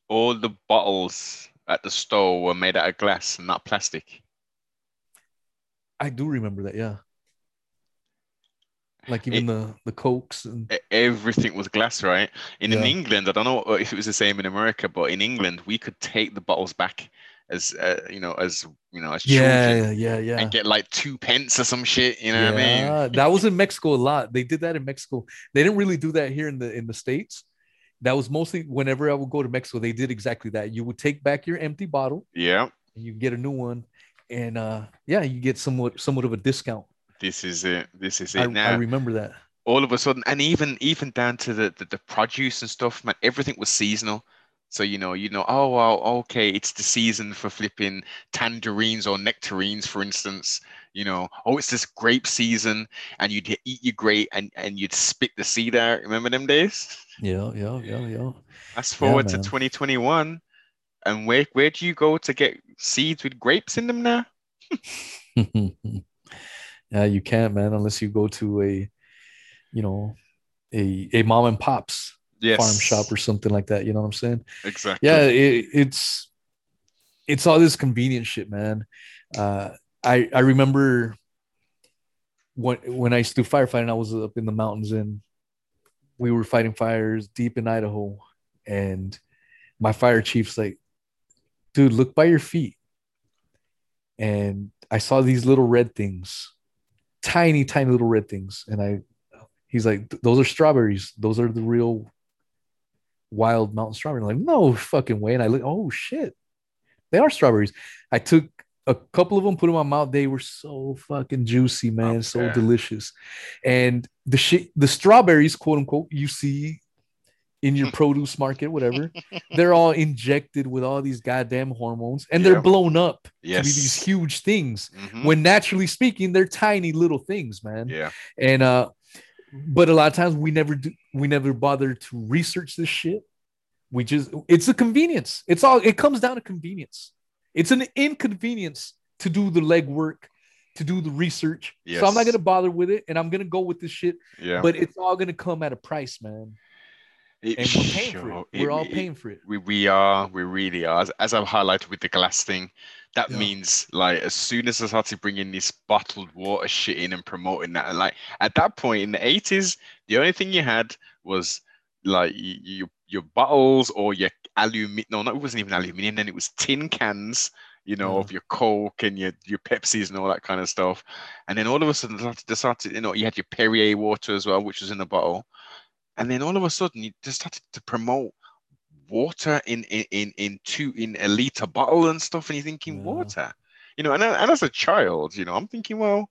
all the bottles at the store were made out of glass and not plastic.
I do remember that, yeah. Like even the the cokes and
Everything was glass, right? In, in England, I don't know if it was the same in America, but in England, we could take the bottles back as uh, you know, as you know, as children,
yeah, yeah, yeah.
and get like two pence or some shit. You know what I mean?
That was in Mexico a lot. They did that in Mexico. They didn't really do that here in the in the states. That was mostly whenever I would go to Mexico. They did exactly that. You would take back your empty bottle,
Yeah.
and you get a new one, and uh, yeah, you get somewhat somewhat of a discount.
This is it. This is it
I,
now.
I remember that.
all of a sudden, and even even down to the, the the produce and stuff, man, everything was seasonal. So you know, you know, oh well, okay, it's the season for flipping tangerines or nectarines, for instance. You know, oh, it's this grape season, and you'd eat your grape and and you'd spit the seed out. Remember them days?
Yeah, yeah, yeah, yeah.
Fast forward to 2021, and where where do you go to get seeds with grapes in them now?
yeah, you can't, man, unless you go to a, you know, a a mom and pops
Yes,
farm shop or something like that. You know what I'm saying?
exactly.
yeah it, it's it's all this convenient shit man uh i i remember when when i used to do firefighting i was up in the mountains and we were fighting fires deep in idaho and my fire chief's like dude look by your feet and i saw these little red things tiny tiny little red things and i he's like those are strawberries those are the real wild mountain strawberry. I'm like, no fucking way. And I look, oh shit, they are strawberries. I took a couple of them, put them in my mouth. They were so fucking juicy, man, so delicious. And the shit, the strawberries, quote unquote, you see in your produce market, whatever, they're all injected with all these goddamn hormones, and
Yeah.
they're blown up to be these huge things.
Mhm.
When naturally speaking, they're tiny little things, man
yeah.
and uh but a lot of times we never do we never bother to research this shit. We just it's a convenience. It's all it comes down to convenience. It's an inconvenience to do the legwork to do the research. So i'm not going to bother with it and i'm going to go with this shit
Yeah.
but it's all going to come at a price man.
It-
and we're paying for it. we're all
it-
paying for it.
we, we are we really are. As, as i've highlighted with the glass thing that
Yeah.
means like as soon as i started bringing this bottled water shit in and promoting that and like at that point in the 80s the only thing you had was like your your bottles or your aluminum no no, it wasn't even aluminum then it was tin cans you know
Yeah.
of mm. your coke and your your pepsis and all that kind of stuff and then all of a sudden they started you know you had your perrier water as well which was in a bottle and then all of a sudden you just started to promote water in in in, in two in a liter bottle and stuff and you're thinking
Yeah.
water you know and, and as a child you know i'm thinking well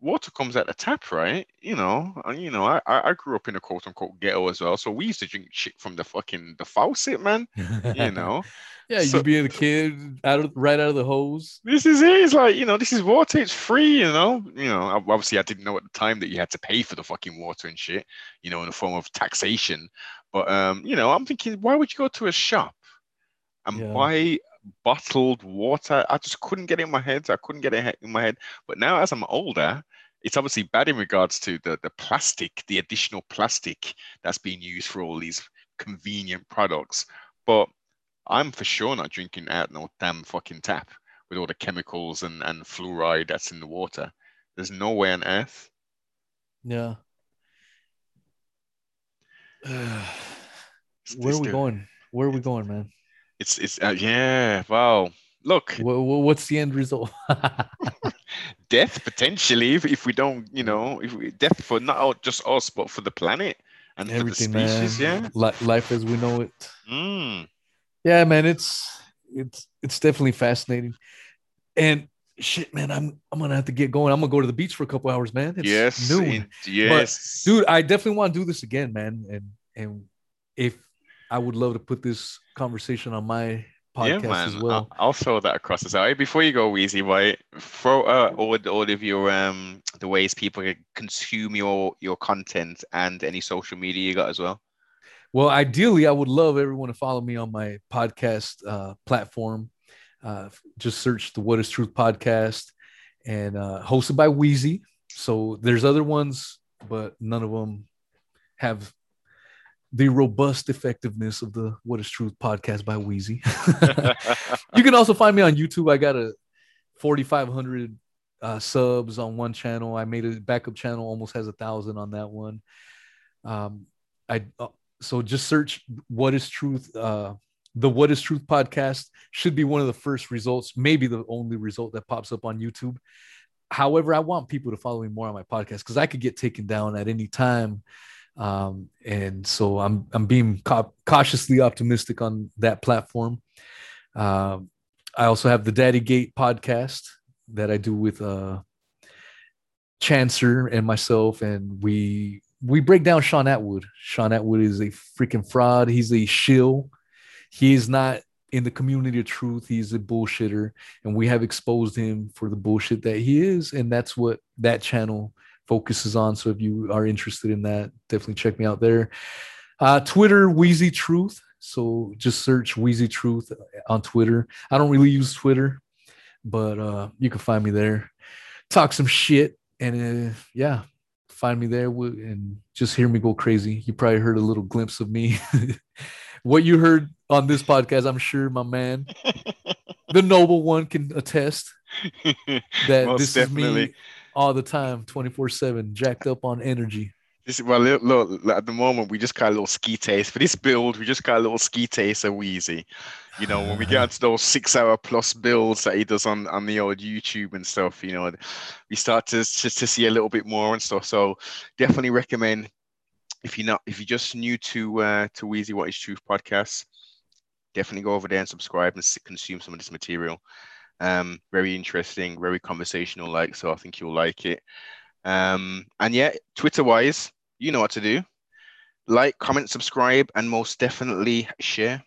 water comes out the tap right you know and, you know I, I grew up in a quote unquote ghetto as well so we used to drink shit from the fucking the faucet man you know
yeah
So-
you being a kid out of right out of the hose
this is it. It's like, you know, this is water. It's free, you know. You know, obviously I didn't know at the time that you had to pay for the fucking water and shit, you know, in the form of taxation. But um, you know, I'm thinking, why would you go to a shop and
Yeah.
buy bottled water? I just couldn't get it in my head. I couldn't get it in my head. But now as I'm older, it's obviously bad in regards to the the plastic, the additional plastic that's being used for all these convenient products. But I'm for sure not drinking out no damn fucking tap with all the chemicals and, and fluoride that's in the water. There's no way on earth.
Yeah. Where are we going? Where are we going, man?
It's it's uh, yeah. Wow. Look.
what's the end result?
death potentially if, if we don't, you know, if we, death for not just us but for the planet and everything, for the species. Man.
Yeah. Life as we know it.
Mm.
Yeah, man. It's it's it's definitely fascinating. And shit, man, I'm I'm gonna have to get going. I'm gonna go to the beach for a couple hours, man.
It's yes, noon.
yes, but, dude. I definitely want to do this again, man. And and if I would love to put this conversation on my podcast yeah, man. as well.
I'll, I'll, throw that across as well. Before you go, Wheezy, right? Throw uh, all, all of your um the ways people can consume your your content and any social media you got as well.
Well, ideally, I would love everyone to follow me on my podcast uh, platform. Uh, just search the What Is Truth podcast and uh, hosted by Wheezy. So there's other ones, but none of them have the robust effectiveness of the What Is Truth podcast by Wheezy. you can also find me on YouTube. I got a 4,500 uh, subs on one channel. I made a backup channel, almost has a thousand on that one. Um, I uh, so just search What Is Truth. Uh, the What Is Truth podcast should be one of the first results, maybe the only result that pops up on YouTube. However, I want people to follow me more on my podcast because I could get taken down at any time. Um, and so I'm I'm being ca- cautiously optimistic on that platform. Uh, I also have the Daddy Gate podcast that I do with uh, Chancer and myself, and we we break down Shaun Attwood. Shaun Attwood is a freaking fraud. He's a shill. He is not in the community of truth. He's a bullshitter, and we have exposed him for the bullshit that he is, and that's what that channel focuses on. So if you are interested in that, definitely check me out there. Uh, Twitter, Wheezy Truth. So just search Wheezy Truth on Twitter. I don't really use Twitter, but uh, you can find me there. Talk some shit, and uh, yeah, find me there and just hear me go crazy. You probably heard a little glimpse of me. what you heard on this podcast, I'm sure my man, the noble one, can attest that Most this definitely. is me all the time, 24 7, jacked up on energy.
This well, look, look, at the moment we just got a little ski taste for this build. We just got a little ski taste of Wheezy. You know, when we get into those six-hour plus builds that he does on on the old YouTube and stuff, you know, we start to just to see a little bit more and stuff. So definitely recommend if you're not if you're just new to uh, to Wheezy What Is Truth podcast, definitely go over there and subscribe and consume some of this material. Um, very interesting, very conversational like, so I think you'll like it. Um, and yeah, Twitter wise, you know what to do. Like, comment, subscribe, and most definitely share.